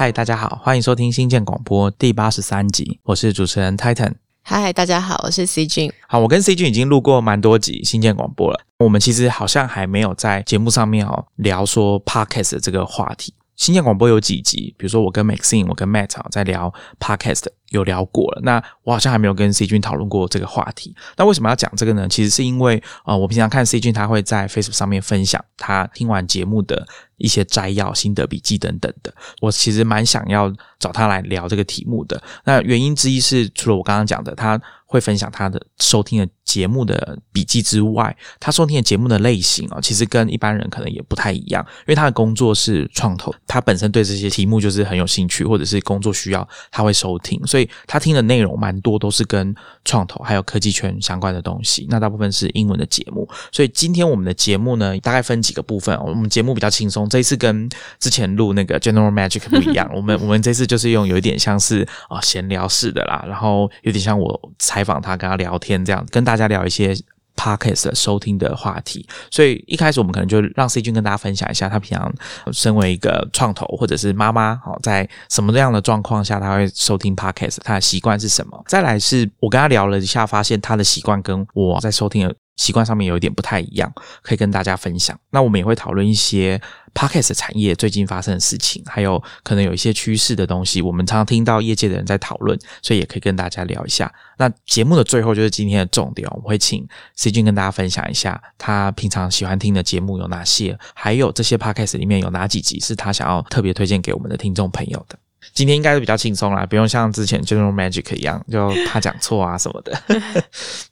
嗨，大家好，欢迎收听新建广播第八十三集，我是主持人 Titan。嗨，大家好，我是 C 君。好，我跟 C 君已经录过蛮多集新建广播了，我们其实好像还没有在节目上面哦聊说 Podcast 的这个话题。新建广播有几集，比如说我跟 Maxine、我跟 Matt 在聊 Podcast 有聊过了，那我好像还没有跟 C 君讨论过这个话题。那为什么要讲这个呢？其实是因为呃，我平常看 C 君他会在 Facebook 上面分享他听完节目的一些摘要、心得笔记等等的。我其实蛮想要找他来聊这个题目的。那原因之一是，除了我刚刚讲的，他会分享他的收听的节目的笔记之外，他收听的节目的类型啊，其实跟一般人可能也不太一样，因为他的工作是创投，他本身对这些题目就是很有兴趣，或者是工作需要，他会收听，所以他听的内容蛮多都是跟创投还有科技圈相关的东西。那大部分是英文的节目，所以今天我们的节目呢，大概分几个部分。我们节目比较轻松，这一次跟之前录那个 General Magic 不一样，我们我们这次就是用有一点像是啊闲聊式的啦，然后有点像我猜采访他跟他聊天这样，跟大家聊一些 podcast 收听的话题。所以一开始我们可能就让 C 君跟大家分享一下，他平常身为一个创投或者是妈妈，好在什么样的状况下他会收听 podcast，他的习惯是什么？再来是我跟他聊了一下，发现他的习惯跟我在收听的习惯上面有一点不太一样，可以跟大家分享。那我们也会讨论一些 podcast 产业最近发生的事情，还有可能有一些趋势的东西，我们常常听到业界的人在讨论，所以也可以跟大家聊一下。那节目的最后就是今天的重点，我们会请 C 君跟大家分享一下他平常喜欢听的节目有哪些，还有这些 podcast 里面有哪几集是他想要特别推荐给我们的听众朋友的。今天应该是比较轻松啦，不用像之前 General Magic 一样，就怕讲错啊什么的。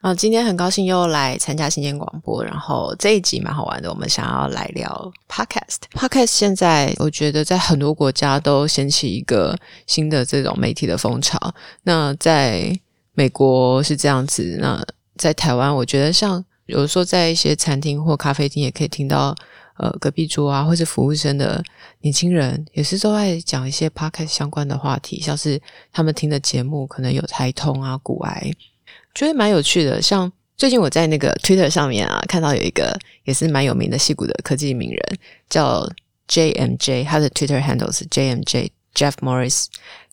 啊，今天很高兴又来参加新建广播，然后这一集蛮好玩的，我们想要来聊 podcast。podcast 现在我觉得在很多国家都掀起一个新的这种媒体的风潮。那在美国是这样子，那在台湾，我觉得像有时候在一些餐厅或咖啡厅也可以听到，呃，隔壁桌啊，或是服务生的年轻人也是都在讲一些 podcast 相关的话题，像是他们听的节目可能有台通啊、骨癌。觉得蛮有趣的，像最近我在那个 Twitter 上面啊，看到有一个也是蛮有名的戏骨的科技名人，叫 JMJ，他的 Twitter handles JMJ Jeff Morris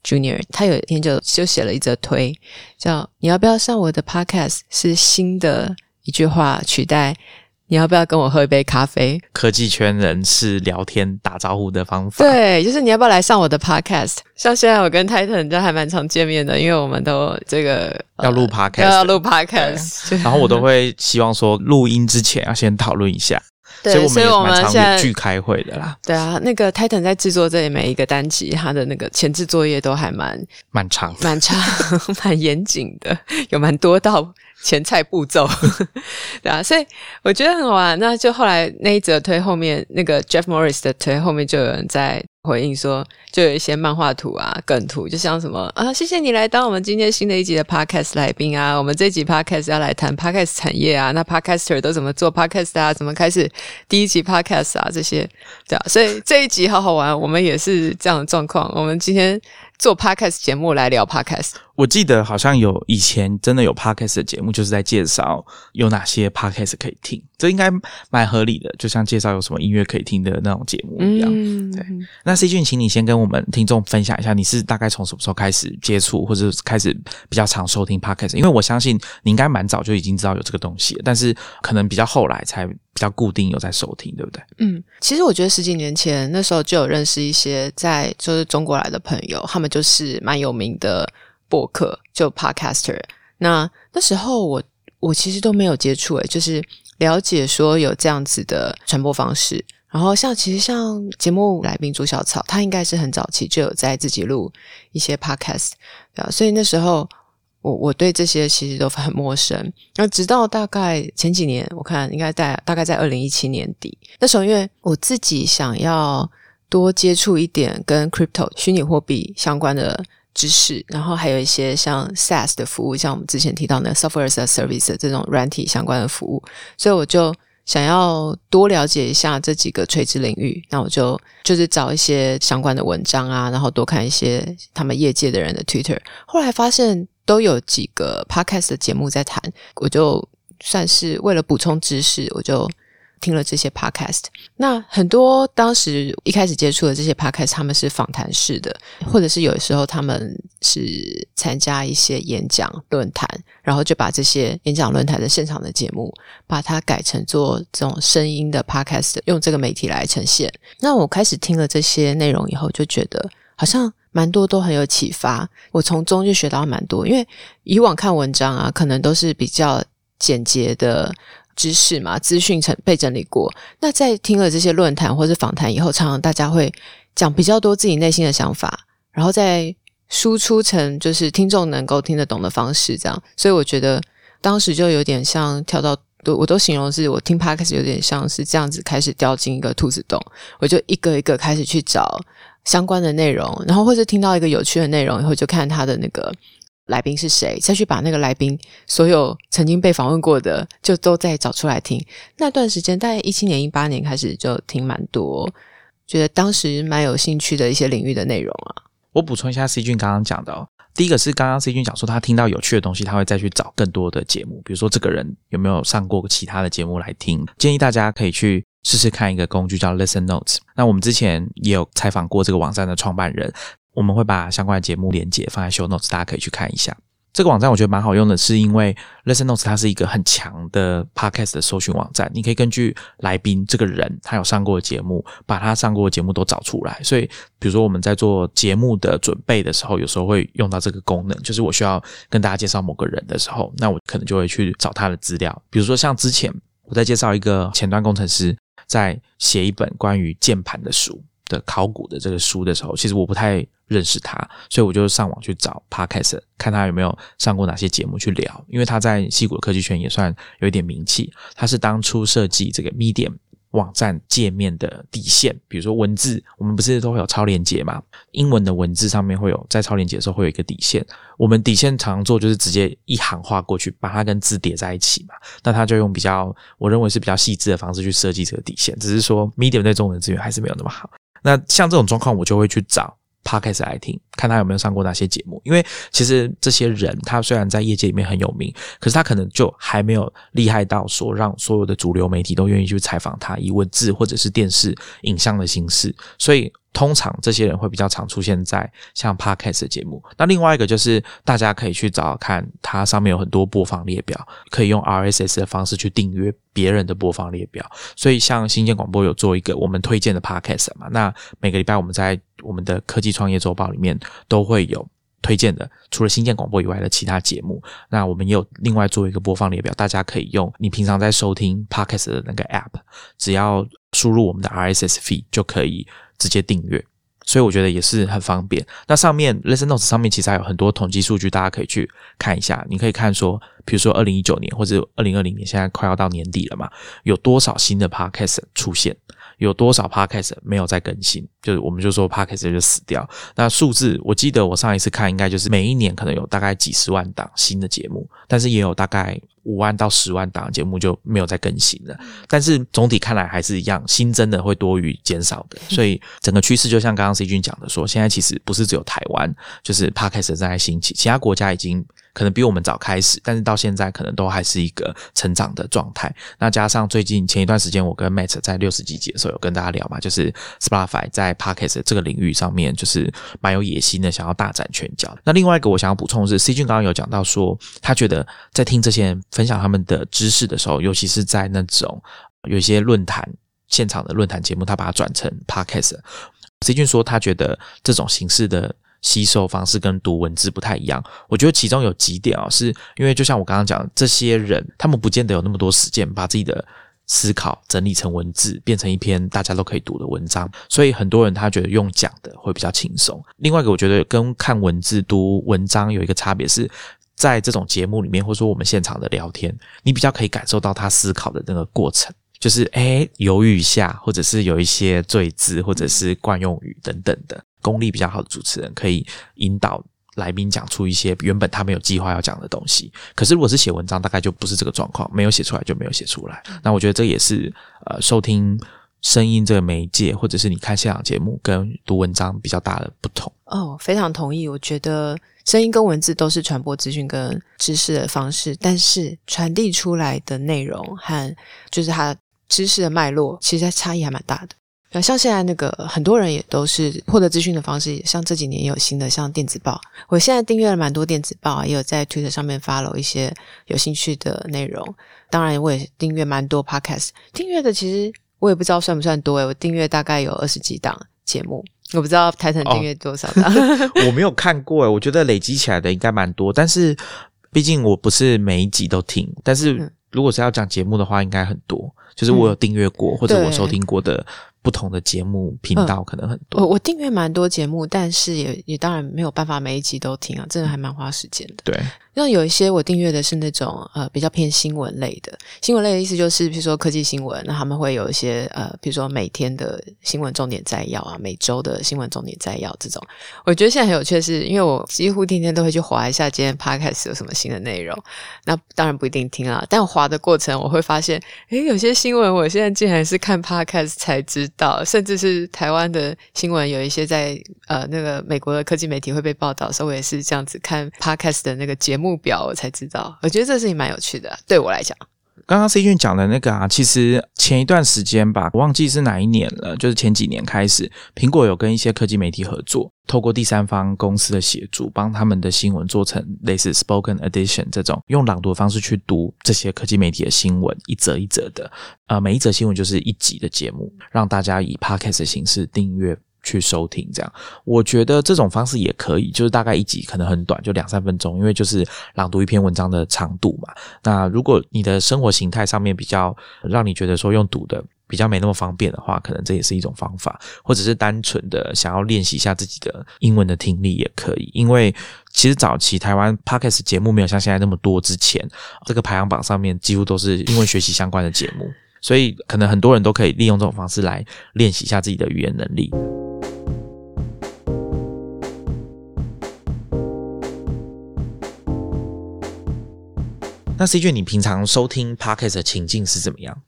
Jr.，他有一天就就写了一则推，叫“你要不要上我的 Podcast？” 是新的一句话取代。你要不要跟我喝一杯咖啡？科技圈人士聊天打招呼的方法，对，就是你要不要来上我的 podcast？像现在我跟 Titan 就还蛮常见面的，因为我们都这个要录 podcast，要录 podcast，然后我都会希望说录音之前要先讨论一下，对，所以我们现在聚开会的啦。对啊，那个 Titan 在制作这里每一个单集，他的那个前置作业都还蛮蛮长、蛮长、蛮严谨的，有蛮多道。前菜步骤，对啊，所以我觉得很好玩。那就后来那一则推后面那个 Jeff Morris 的推后面就有人在回应说，就有一些漫画图啊、梗图，就像什么啊，谢谢你来当我们今天新的一集的 Podcast 来宾啊。我们这集 Podcast 要来谈 Podcast 产业啊，那 Podcaster 都怎么做 Podcast 啊？怎么开始第一集 Podcast 啊？这些对啊，所以这一集好好玩。我们也是这样的状况。我们今天做 Podcast 节目来聊 Podcast。我记得好像有以前真的有 podcast 的节目，就是在介绍有哪些 podcast 可以听，这应该蛮合理的，就像介绍有什么音乐可以听的那种节目一样。对，那 C 君，请你先跟我们听众分享一下，你是大概从什么时候开始接触，或者开始比较常收听 podcast？因为我相信你应该蛮早就已经知道有这个东西，但是可能比较后来才比较固定有在收听，对不对？嗯，其实我觉得十几年前那时候就有认识一些在就是中国来的朋友，他们就是蛮有名的。播客就 Podcaster，那那时候我我其实都没有接触诶，就是了解说有这样子的传播方式。然后像其实像节目来宾朱小草，他应该是很早期就有在自己录一些 Podcast，对啊，所以那时候我我对这些其实都很陌生。那直到大概前几年，我看应该在大概在二零一七年底，那时候因为我自己想要多接触一点跟 Crypto 虚拟货币相关的。知识，然后还有一些像 SaaS 的服务，像我们之前提到的 Software as a Service 这种软体相关的服务，所以我就想要多了解一下这几个垂直领域。那我就就是找一些相关的文章啊，然后多看一些他们业界的人的 Twitter。后来发现都有几个 Podcast 的节目在谈，我就算是为了补充知识，我就听了这些 podcast。那很多当时一开始接触的这些 podcast，他们是访谈式的，或者是有的时候他们是参加一些演讲论坛，然后就把这些演讲论坛的现场的节目，把它改成做这种声音的 podcast，用这个媒体来呈现。那我开始听了这些内容以后，就觉得好像蛮多都很有启发，我从中就学到蛮多。因为以往看文章啊，可能都是比较简洁的知识嘛，资讯成被整理过。那在听了这些论坛或者访谈以后，常常大家会讲比较多自己内心的想法，然后再输出成就是听众能够听得懂的方式，这样。所以我觉得当时就有点像跳到。我都形容是我听 podcast 有点像是这样子开始掉进一个兔子洞，我就一个一个开始去找相关的内容，然后或者听到一个有趣的内容以后，就看他的那个来宾是谁，再去把那个来宾所有曾经被访问过的就都再找出来听。那段时间大概一七年、一八年开始就听蛮多，觉得当时蛮有兴趣的一些领域的内容啊。我补充一下，C 君刚刚讲的哦。第一个是刚刚 C 君讲说，他听到有趣的东西，他会再去找更多的节目，比如说这个人有没有上过其他的节目来听。建议大家可以去试试看一个工具叫 Listen Notes。那我们之前也有采访过这个网站的创办人，我们会把相关的节目连接放在 Show Notes，大家可以去看一下。这个网站我觉得蛮好用的，是因为 Listen Notes 它是一个很强的 Podcast 的搜寻网站，你可以根据来宾这个人他有上过的节目，把他上过的节目都找出来。所以，比如说我们在做节目的准备的时候，有时候会用到这个功能，就是我需要跟大家介绍某个人的时候，那我可能就会去找他的资料。比如说像之前我在介绍一个前端工程师在写一本关于键盘的书。的考古的这个书的时候，其实我不太认识他，所以我就上网去找 Podcast，看他有没有上过哪些节目去聊。因为他在西谷科技圈也算有一点名气，他是当初设计这个 Medium 网站界面的底线。比如说文字，我们不是都会有超连接嘛？英文的文字上面会有在超连接的时候会有一个底线。我们底线常做就是直接一行画过去，把它跟字叠在一起嘛。那他就用比较我认为是比较细致的方式去设计这个底线。只是说 Medium 对中文资源还是没有那么好。那像这种状况，我就会去找 podcast 来听，看他有没有上过哪些节目。因为其实这些人，他虽然在业界里面很有名，可是他可能就还没有厉害到说让所有的主流媒体都愿意去采访他，以文字或者是电视影像的形式。所以。通常这些人会比较常出现在像 podcast 的节目。那另外一个就是大家可以去找看，它上面有很多播放列表，可以用 RSS 的方式去订阅别人的播放列表。所以像新建广播有做一个我们推荐的 podcast 嘛，那每个礼拜我们在我们的科技创业周报里面都会有推荐的，除了新建广播以外的其他节目。那我们也有另外做一个播放列表，大家可以用你平常在收听 podcast 的那个 app，只要输入我们的 RSS feed 就可以。直接订阅，所以我觉得也是很方便。那上面 Listen Notes 上面其实还有很多统计数据，大家可以去看一下。你可以看说，比如说二零一九年或者二零二零年，现在快要到年底了嘛，有多少新的 Podcast 出现？有多少 Podcast 没有在更新？就是我们就说 Podcast 就死掉。那数字，我记得我上一次看，应该就是每一年可能有大概几十万档新的节目，但是也有大概。五万到十万档节目就没有再更新了，但是总体看来还是一样，新增的会多于减少的，所以整个趋势就像刚刚 C 君讲的说，现在其实不是只有台湾，就是 Podcast 正在兴起，其他国家已经。可能比我们早开始，但是到现在可能都还是一个成长的状态。那加上最近前一段时间，我跟 Matt 在六十几集的时候有跟大家聊嘛，就是 Spotify 在 Podcast 这个领域上面就是蛮有野心的，想要大展拳脚。那另外一个我想要补充的是，C 君刚刚有讲到说，他觉得在听这些人分享他们的知识的时候，尤其是在那种有一些论坛现场的论坛节目，他把它转成 Podcast。C 君说他觉得这种形式的。吸收方式跟读文字不太一样，我觉得其中有几点啊，是因为就像我刚刚讲，这些人他们不见得有那么多时间把自己的思考整理成文字，变成一篇大家都可以读的文章，所以很多人他觉得用讲的会比较轻松。另外一个，我觉得跟看文字读文章有一个差别是，在这种节目里面，或者说我们现场的聊天，你比较可以感受到他思考的那个过程，就是诶犹豫一下，或者是有一些赘字，或者是惯用语等等的。功力比较好的主持人可以引导来宾讲出一些原本他没有计划要讲的东西。可是如果是写文章，大概就不是这个状况，没有写出来就没有写出来。那我觉得这也是呃收听声音这个媒介，或者是你看现场节目跟读文章比较大的不同。哦，非常同意。我觉得声音跟文字都是传播资讯跟知识的方式，但是传递出来的内容和就是它。知识的脉络，其实差异还蛮大的。像现在那个很多人也都是获得资讯的方式，像这几年也有新的像电子报，我现在订阅了蛮多电子报，也有在 Twitter 上面 follow 一些有兴趣的内容。当然，我也订阅蛮多 Podcast，订阅的其实我也不知道算不算多诶，我订阅大概有二十几档节目，我不知道台 n 订阅多少档，我没有看过诶，我觉得累积起来的应该蛮多，但是毕竟我不是每一集都听，但是如果是要讲节目的话，应该很多，就是我有订阅过或者我收听过的。不同的节目频道可能很多，我我订阅蛮多节目，但是也也当然没有办法每一集都听啊，真的还蛮花时间的。对。那有一些我订阅的是那种呃比较偏新闻类的，新闻类的意思就是，比如说科技新闻，那他们会有一些呃，比如说每天的新闻重点摘要啊，每周的新闻重点摘要这种。我觉得现在很有趣的是，因为我几乎天天都会去划一下今天 podcast 有什么新的内容。那当然不一定听啊，但我划的过程我会发现，诶，有些新闻我现在竟然是看 podcast 才知到，甚至是台湾的新闻有一些在呃那个美国的科技媒体会被报道，所以我也是这样子看 podcast 的那个节目。表我才知道，我觉得这事情蛮有趣的，对我来讲。刚刚 C 君讲的那个啊，其实前一段时间吧，我忘记是哪一年了，就是前几年开始，苹果有跟一些科技媒体合作，透过第三方公司的协助，帮他们的新闻做成类似 spoken edition 这种，用朗读的方式去读这些科技媒体的新闻，一则一则的，呃，每一则新闻就是一集的节目，让大家以 podcast 的形式订阅。去收听这样，我觉得这种方式也可以，就是大概一集可能很短，就两三分钟，因为就是朗读一篇文章的长度嘛。那如果你的生活形态上面比较让你觉得说用读的比较没那么方便的话，可能这也是一种方法，或者是单纯的想要练习一下自己的英文的听力也可以。因为其实早期台湾 podcast 节目没有像现在那么多，之前这个排行榜上面几乎都是英文学习相关的节目，所以可能很多人都可以利用这种方式来练习一下自己的语言能力。那 C 卷，你平常收听 Podcast 的情境是怎么样？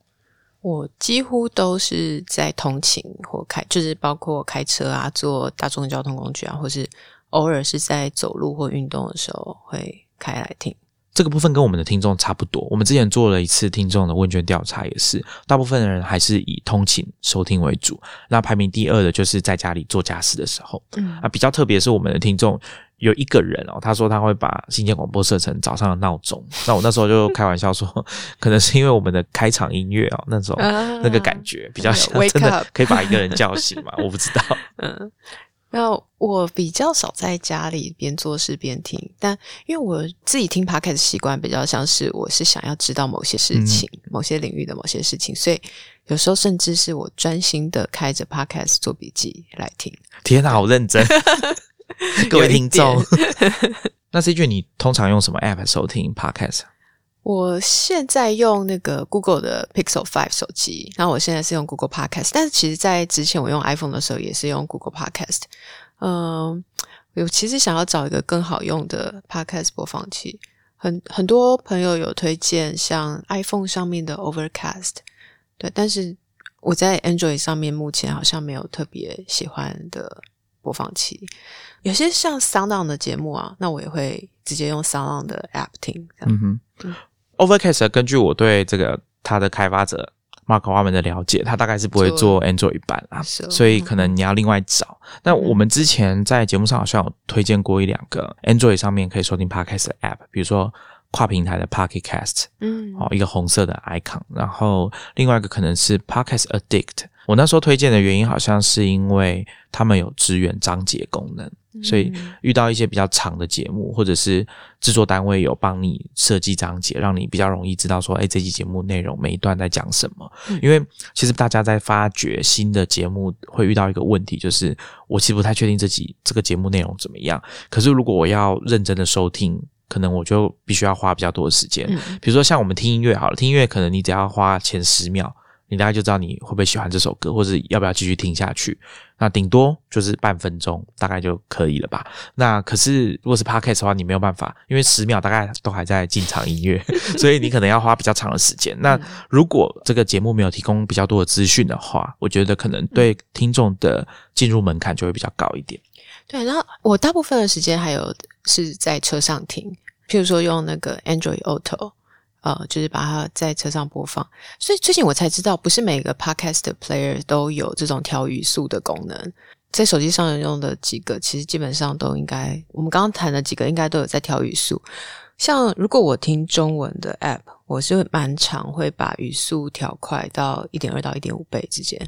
我几乎都是在通勤或开，就是包括开车啊，坐大众交通工具啊，或是偶尔是在走路或运动的时候会开来听。这个部分跟我们的听众差不多。我们之前做了一次听众的问卷调查，也是大部分的人还是以通勤收听为主。那排名第二的就是在家里做家事的时候。嗯，啊，比较特别是我们的听众。有一个人哦，他说他会把新建广播设成早上的闹钟。那我那时候就开玩笑说，可能是因为我们的开场音乐哦，那种那个感觉比较像 真的可以把一个人叫醒嘛？我不知道。嗯，那我比较少在家里边做事边听，但因为我自己听 podcast 习惯比较像是我是想要知道某些事情、某些领域的某些事情，所以有时候甚至是我专心的开着 podcast 做笔记来听。天哪，好认真！各位听众，那 C 君，你通常用什么 App 收听 Podcast？我现在用那个 Google 的 Pixel Five 手机，然后我现在是用 Google Podcast。但是其实，在之前我用 iPhone 的时候，也是用 Google Podcast。嗯，我其实想要找一个更好用的 Podcast 播放器。很很多朋友有推荐像 iPhone 上面的 Overcast，对，但是我在 Android 上面目前好像没有特别喜欢的播放器。有些像 Sound On 的节目啊，那我也会直接用 Sound On 的 App 听。嗯哼，Overcast 根据我对这个它的开发者 Mark 华门的了解，他大概是不会做 Android 版啦，所以可能你要另外找。那我们之前在节目上好像有推荐过一两个 Android 上面可以收听 Podcast 的 App，比如说跨平台的 Pocket Cast，嗯，哦，一个红色的 icon，然后另外一个可能是 Podcast Addict。我那时候推荐的原因，好像是因为他们有支援章节功能。所以遇到一些比较长的节目，或者是制作单位有帮你设计章节，让你比较容易知道说，哎，这期节目内容每一段在讲什么。因为其实大家在发掘新的节目会遇到一个问题，就是我其实不太确定这集这个节目内容怎么样。可是如果我要认真的收听，可能我就必须要花比较多的时间。比如说像我们听音乐好了，听音乐可能你只要花前十秒。你大概就知道你会不会喜欢这首歌，或者要不要继续听下去。那顶多就是半分钟，大概就可以了吧。那可是如果是 podcast 的话，你没有办法，因为十秒大概都还在进场音乐，所以你可能要花比较长的时间。那如果这个节目没有提供比较多的资讯的话，我觉得可能对听众的进入门槛就会比较高一点。对，然后我大部分的时间还有是在车上听，譬如说用那个 Android Auto。呃，就是把它在车上播放。所以最近我才知道，不是每个 podcast player 都有这种调语速的功能。在手机上用的几个，其实基本上都应该，我们刚刚谈的几个应该都有在调语速。像如果我听中文的 app，我是蛮常会把语速调快到一点二到一点五倍之间。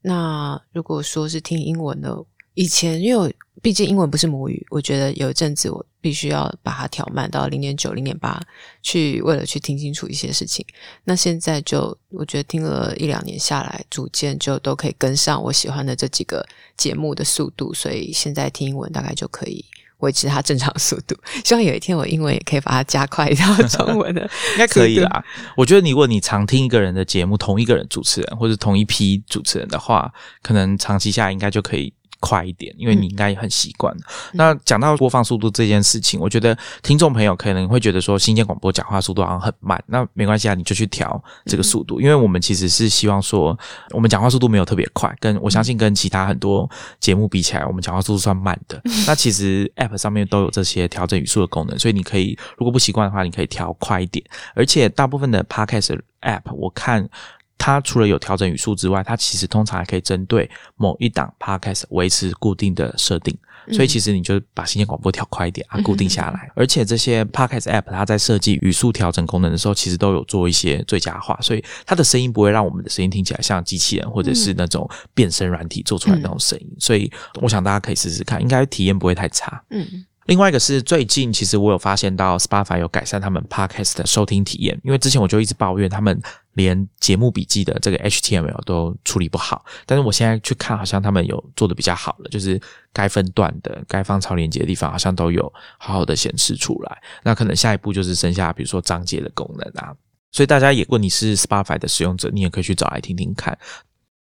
那如果说是听英文的，以前因为毕竟英文不是母语，我觉得有一阵子我必须要把它调慢到零点九、零点八，去为了去听清楚一些事情。那现在就我觉得听了一两年下来，逐渐就都可以跟上我喜欢的这几个节目的速度，所以现在听英文大概就可以。维持它正常速度，希望有一天我英文也可以把它加快到 中文的，应该可以啦。我觉得，如果你常听一个人的节目，同一个人主持人或者同一批主持人的话，可能长期下应该就可以。快一点，因为你应该也很习惯。那讲到播放速度这件事情，我觉得听众朋友可能会觉得说，新建广播讲话速度好像很慢。那没关系啊，你就去调这个速度，因为我们其实是希望说，我们讲话速度没有特别快，跟我相信跟其他很多节目比起来，我们讲话速度算慢的。那其实 App 上面都有这些调整语速的功能，所以你可以如果不习惯的话，你可以调快一点。而且大部分的 Podcast App 我看。它除了有调整语速之外，它其实通常还可以针对某一档 podcast 维持固定的设定，所以其实你就把新鲜广播调快一点 啊，固定下来。而且这些 podcast app 它在设计语速调整功能的时候，其实都有做一些最佳化，所以它的声音不会让我们的声音听起来像机器人或者是那种变声软体做出来那种声音。所以我想大家可以试试看，应该体验不会太差。嗯。另外一个是最近，其实我有发现到 Spotify 有改善他们 Podcast 的收听体验，因为之前我就一直抱怨他们连节目笔记的这个 HTML 都处理不好，但是我现在去看，好像他们有做的比较好了，就是该分段的、该放超连接的地方，好像都有好好的显示出来。那可能下一步就是剩下比如说章节的功能啊，所以大家也如果你是 Spotify 的使用者，你也可以去找来听听看。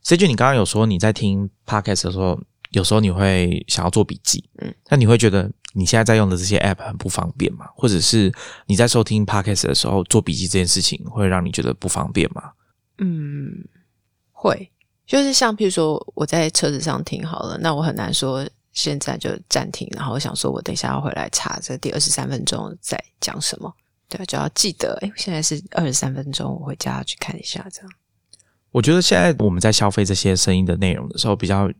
C 君，你刚刚有说你在听 Podcast 的时候，有时候你会想要做笔记，嗯，那你会觉得？你现在在用的这些 App 很不方便吗？或者是你在收听 Podcast 的时候做笔记这件事情会让你觉得不方便吗？嗯，会，就是像譬如说我在车子上听好了，那我很难说现在就暂停，然后我想说我等一下要回来查这第二十三分钟在讲什么，对，就要记得，哎，现在是二十三分钟，我回家去看一下这样。我觉得现在我们在消费这些声音的内容的时候，比较。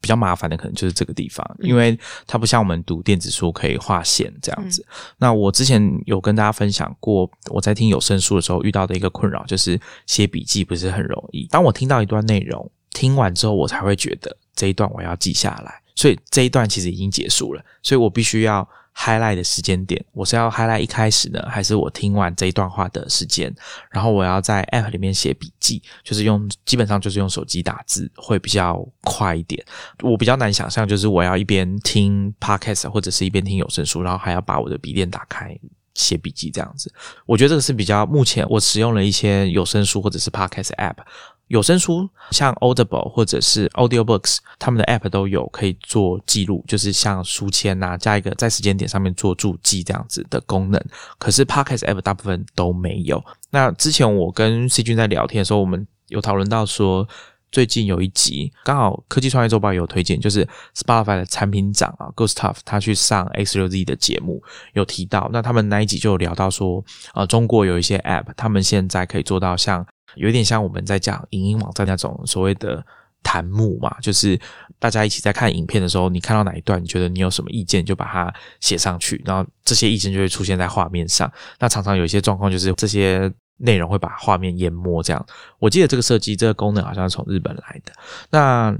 比较麻烦的可能就是这个地方，因为它不像我们读电子书可以划线这样子。那我之前有跟大家分享过，我在听有声书的时候遇到的一个困扰，就是写笔记不是很容易。当我听到一段内容，听完之后，我才会觉得这一段我要记下来，所以这一段其实已经结束了，所以我必须要。Highlight 的时间点，我是要 highlight 一开始呢，还是我听完这一段话的时间？然后我要在 app 里面写笔记，就是用基本上就是用手机打字会比较快一点。我比较难想象，就是我要一边听 podcast 或者是一边听有声书，然后还要把我的笔电打开写笔记这样子。我觉得这个是比较目前我使用了一些有声书或者是 podcast app。有声书像 Audible 或者是 Audiobooks，他们的 App 都有可以做记录，就是像书签呐，加一个在时间点上面做注记这样子的功能。可是 Podcast App 大部分都没有。那之前我跟 C 君在聊天的时候，我们有讨论到说，最近有一集刚好科技创业周报有推荐，就是 Spotify 的产品长啊 Gustav 他去上 X 六 Z 的节目，有提到，那他们那一集就聊到说，呃，中国有一些 App，他们现在可以做到像。有点像我们在讲影音网站那种所谓的弹幕嘛，就是大家一起在看影片的时候，你看到哪一段，你觉得你有什么意见，就把它写上去，然后这些意见就会出现在画面上。那常常有一些状况，就是这些内容会把画面淹没。这样，我记得这个设计这个功能好像是从日本来的。那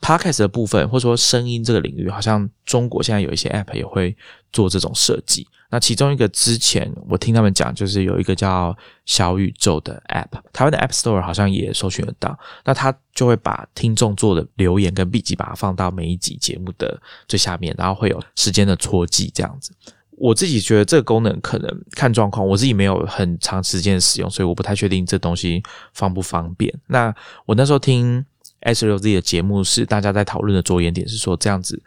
Podcast 的部分，或者说声音这个领域，好像中国现在有一些 App 也会做这种设计。那其中一个之前我听他们讲，就是有一个叫小宇宙的 App，台湾的 App Store 好像也搜寻得到。那他就会把听众做的留言跟笔记，把它放到每一集节目的最下面，然后会有时间的戳记这样子。我自己觉得这个功能可能看状况，我自己没有很长时间使用，所以我不太确定这东西方不方便。那我那时候听 S 六 Z 的节目是大家在讨论的着眼点是说这样子。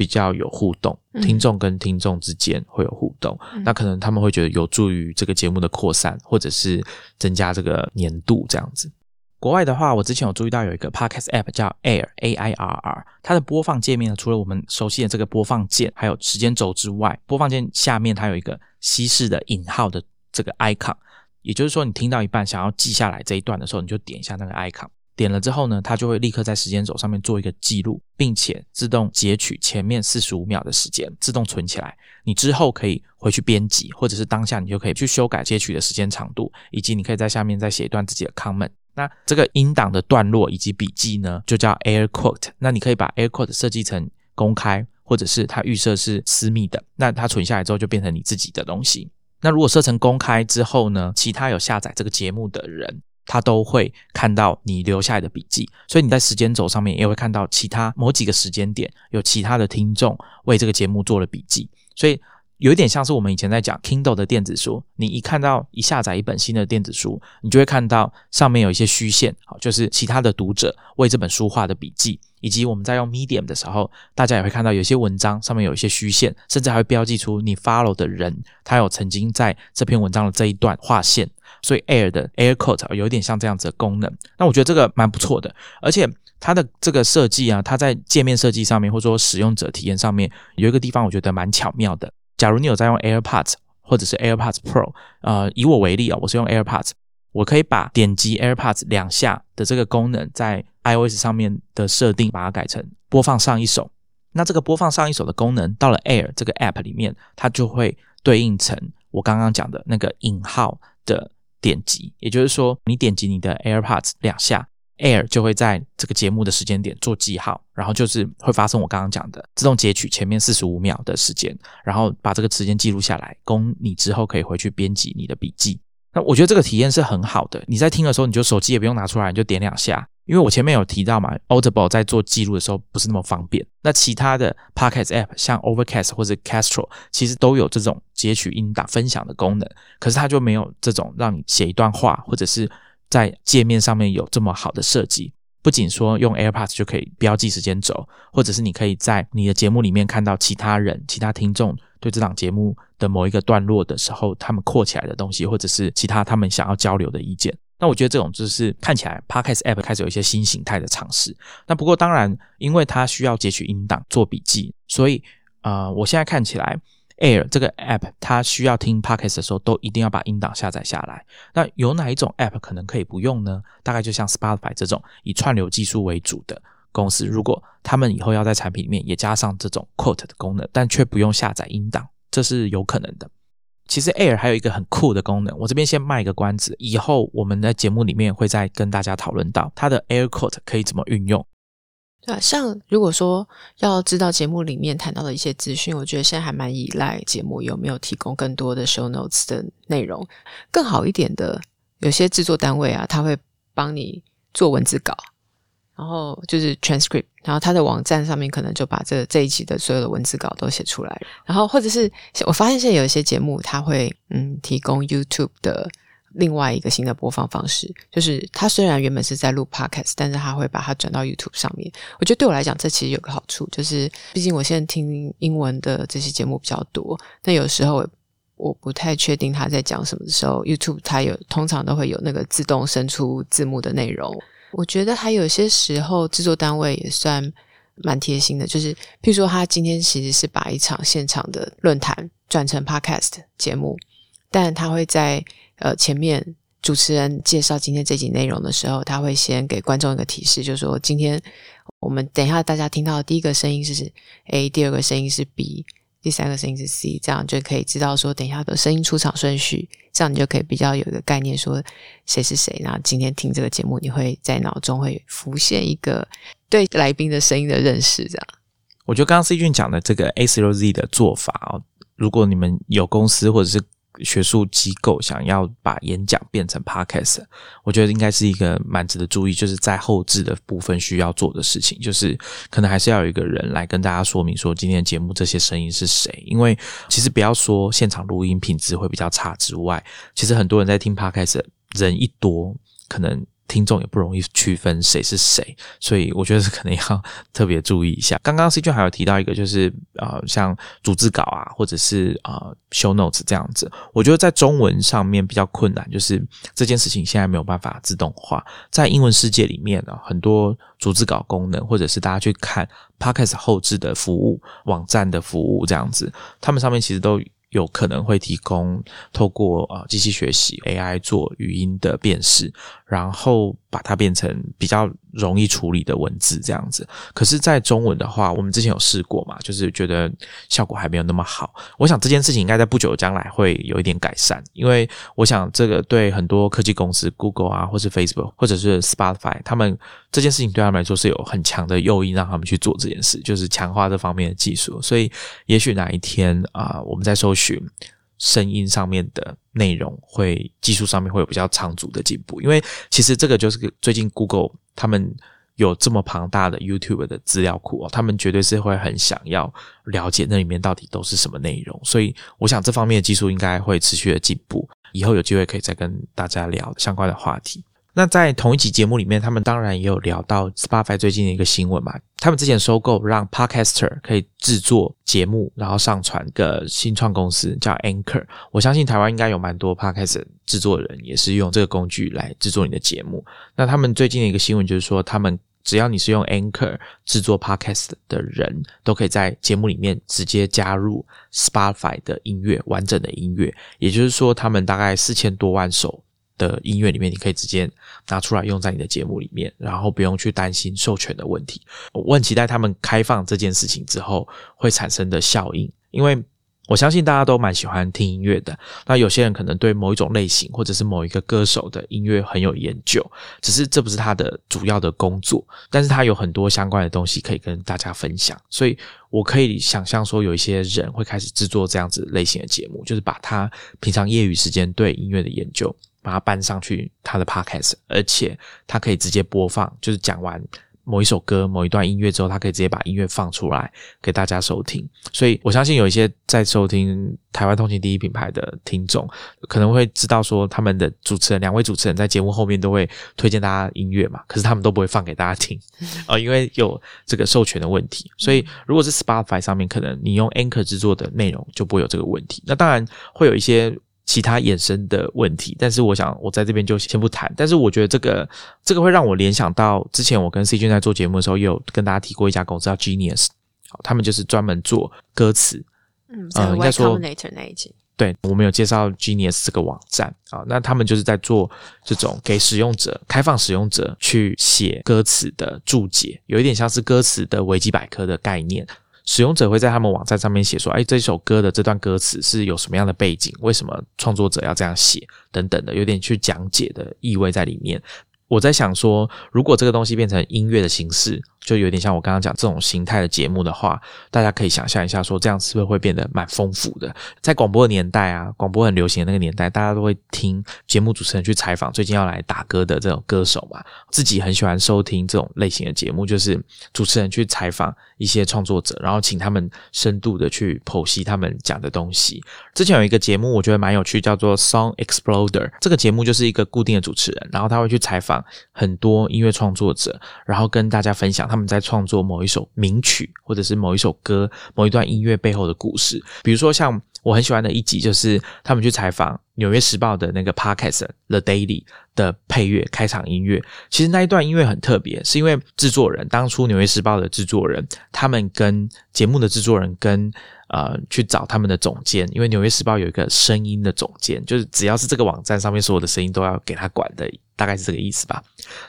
比较有互动，听众跟听众之间会有互动，那可能他们会觉得有助于这个节目的扩散，或者是增加这个年度这样子。国外的话，我之前有注意到有一个 podcast app 叫 Air A I R R，它的播放界面呢，除了我们熟悉的这个播放键，还有时间轴之外，播放键下面它有一个西式的引号的这个 icon。也就是说，你听到一半想要记下来这一段的时候，你就点一下那个 icon。点了之后呢，它就会立刻在时间轴上面做一个记录，并且自动截取前面四十五秒的时间，自动存起来。你之后可以回去编辑，或者是当下你就可以去修改截取的时间长度，以及你可以在下面再写一段自己的 comment。那这个音档的段落以及笔记呢，就叫 air quote。那你可以把 air quote 设计成公开，或者是它预设是私密的。那它存下来之后就变成你自己的东西。那如果设成公开之后呢，其他有下载这个节目的人。他都会看到你留下来的笔记，所以你在时间轴上面也会看到其他某几个时间点有其他的听众为这个节目做了笔记，所以有一点像是我们以前在讲 Kindle 的电子书，你一看到一下载一本新的电子书，你就会看到上面有一些虚线，好，就是其他的读者为这本书画的笔记，以及我们在用 Medium 的时候，大家也会看到有些文章上面有一些虚线，甚至还会标记出你 follow 的人，他有曾经在这篇文章的这一段划线。所以 Air 的 air code 有一点像这样子的功能，那我觉得这个蛮不错的，而且它的这个设计啊，它在界面设计上面或者说使用者体验上面有一个地方我觉得蛮巧妙的。假如你有在用 AirPods 或者是 AirPods Pro，呃，以我为例啊，我是用 AirPods，我可以把点击 AirPods 两下的这个功能在 iOS 上面的设定，把它改成播放上一首。那这个播放上一首的功能到了 Air 这个 App 里面，它就会对应成我刚刚讲的那个引号的。点击，也就是说，你点击你的 AirPods 两下，Air 就会在这个节目的时间点做记号，然后就是会发生我刚刚讲的自动截取前面四十五秒的时间，然后把这个时间记录下来，供你之后可以回去编辑你的笔记。那我觉得这个体验是很好的。你在听的时候，你就手机也不用拿出来，你就点两下。因为我前面有提到嘛，Audible 在做记录的时候不是那么方便。那其他的 Podcast App 像 Overcast 或者 Castro，其实都有这种截取音档分享的功能，可是它就没有这种让你写一段话，或者是在界面上面有这么好的设计。不仅说用 AirPods 就可以标记时间轴，或者是你可以在你的节目里面看到其他人、其他听众对这档节目的某一个段落的时候，他们扩起来的东西，或者是其他他们想要交流的意见。那我觉得这种就是看起来 Podcast App 开始有一些新形态的尝试。那不过当然，因为它需要截取音档做笔记，所以呃，我现在看起来 Air 这个 App 它需要听 Podcast 的时候都一定要把音档下载下来。那有哪一种 App 可能可以不用呢？大概就像 Spotify 这种以串流技术为主的公司，如果他们以后要在产品里面也加上这种 Quote 的功能，但却不用下载音档，这是有可能的。其实 Air 还有一个很酷的功能，我这边先卖一个关子，以后我们在节目里面会再跟大家讨论到它的 Air Quote 可以怎么运用。对啊，像如果说要知道节目里面谈到的一些资讯，我觉得现在还蛮依赖节目有没有提供更多的 Show Notes 的内容，更好一点的，有些制作单位啊，他会帮你做文字稿。然后就是 transcript，然后他的网站上面可能就把这这一集的所有的文字稿都写出来然后或者是我发现现在有一些节目，他会嗯提供 YouTube 的另外一个新的播放方式，就是他虽然原本是在录 podcast，但是他会把它转到 YouTube 上面。我觉得对我来讲，这其实有个好处，就是毕竟我现在听英文的这些节目比较多，那有时候我不太确定他在讲什么的时候，YouTube 它有通常都会有那个自动生出字幕的内容。我觉得还有些时候，制作单位也算蛮贴心的，就是譬如说，他今天其实是把一场现场的论坛转成 podcast 节目，但他会在呃前面主持人介绍今天这集内容的时候，他会先给观众一个提示，就是说今天我们等一下大家听到的第一个声音是 A，第二个声音是 B。第三个声音是 C，这样就可以知道说，等一下的声音出场顺序，这样你就可以比较有一个概念，说谁是谁。那今天听这个节目，你会在脑中会浮现一个对来宾的声音的认识。这样，我觉得刚刚 C 君讲的这个 A 六 Z 的做法哦，如果你们有公司或者是。学术机构想要把演讲变成 podcast，我觉得应该是一个蛮值得注意，就是在后置的部分需要做的事情，就是可能还是要有一个人来跟大家说明说今天的节目这些声音是谁。因为其实不要说现场录音品质会比较差之外，其实很多人在听 podcast，人一多可能。听众也不容易区分谁是谁，所以我觉得是可能要特别注意一下。刚刚 C 君还有提到一个，就是呃，像组织稿啊，或者是呃，show notes 这样子，我觉得在中文上面比较困难，就是这件事情现在没有办法自动化。在英文世界里面呢，很多组织稿功能，或者是大家去看 podcast 后置的服务网站的服务这样子，他们上面其实都有可能会提供透过啊机器学习 AI 做语音的辨识，然后把它变成比较容易处理的文字这样子。可是，在中文的话，我们之前有试过嘛，就是觉得效果还没有那么好。我想这件事情应该在不久的将来会有一点改善，因为我想这个对很多科技公司，Google 啊，或是 Facebook，或者是 Spotify，他们这件事情对他们来说是有很强的诱因，让他们去做这件事，就是强化这方面的技术。所以，也许哪一天啊，我们在搜寻声音上面的内容，会技术上面会有比较长足的进步。因为其实这个就是最近 Google 他们有这么庞大的 YouTube 的资料库哦，他们绝对是会很想要了解那里面到底都是什么内容。所以，我想这方面的技术应该会持续的进步。以后有机会可以再跟大家聊相关的话题。那在同一集节目里面，他们当然也有聊到 Spotify 最近的一个新闻嘛。他们之前收购让 Podcaster 可以制作节目，然后上传个新创公司叫 Anchor。我相信台湾应该有蛮多 Podcaster 制作人也是用这个工具来制作你的节目。那他们最近的一个新闻就是说，他们只要你是用 Anchor 制作 Podcast 的人，都可以在节目里面直接加入 Spotify 的音乐，完整的音乐。也就是说，他们大概四千多万首。的音乐里面，你可以直接拿出来用在你的节目里面，然后不用去担心授权的问题。我很期待他们开放这件事情之后会产生的效应，因为我相信大家都蛮喜欢听音乐的。那有些人可能对某一种类型或者是某一个歌手的音乐很有研究，只是这不是他的主要的工作，但是他有很多相关的东西可以跟大家分享。所以我可以想象说，有一些人会开始制作这样子类型的节目，就是把他平常业余时间对音乐的研究。把它搬上去他的 podcast，而且他可以直接播放，就是讲完某一首歌、某一段音乐之后，他可以直接把音乐放出来给大家收听。所以我相信有一些在收听台湾通勤第一品牌的听众，可能会知道说他们的主持人两位主持人在节目后面都会推荐大家音乐嘛，可是他们都不会放给大家听啊，因为有这个授权的问题。所以如果是 Spotify 上面，可能你用 Anchor 制作的内容就不会有这个问题。那当然会有一些。其他衍生的问题，但是我想我在这边就先不谈。但是我觉得这个这个会让我联想到之前我跟 C 君在做节目的时候，也有跟大家提过一家公司叫 Genius，好，他们就是专门做歌词，嗯，应该说那一集，对我们有介绍 Genius 这个网站啊，那他们就是在做这种给使用者开放使用者去写歌词的注解，有一点像是歌词的维基百科的概念。使用者会在他们网站上面写说：“哎，这首歌的这段歌词是有什么样的背景？为什么创作者要这样写？等等的，有点去讲解的意味在里面。”我在想说，如果这个东西变成音乐的形式，就有点像我刚刚讲这种形态的节目的话，大家可以想象一下，说这样是不是会变得蛮丰富的？在广播的年代啊，广播很流行的那个年代，大家都会听节目主持人去采访最近要来打歌的这种歌手嘛，自己很喜欢收听这种类型的节目，就是主持人去采访一些创作者，然后请他们深度的去剖析他们讲的东西。之前有一个节目，我觉得蛮有趣，叫做 Song Exploder。这个节目就是一个固定的主持人，然后他会去采访。很多音乐创作者，然后跟大家分享他们在创作某一首名曲，或者是某一首歌、某一段音乐背后的故事。比如说，像我很喜欢的一集，就是他们去采访《纽约时报》的那个 Podcast The Daily 的配乐开场音乐。其实那一段音乐很特别，是因为制作人当初《纽约时报》的制作人，他们跟节目的制作人跟。呃，去找他们的总监，因为《纽约时报》有一个声音的总监，就是只要是这个网站上面所有的声音都要给他管的，大概是这个意思吧。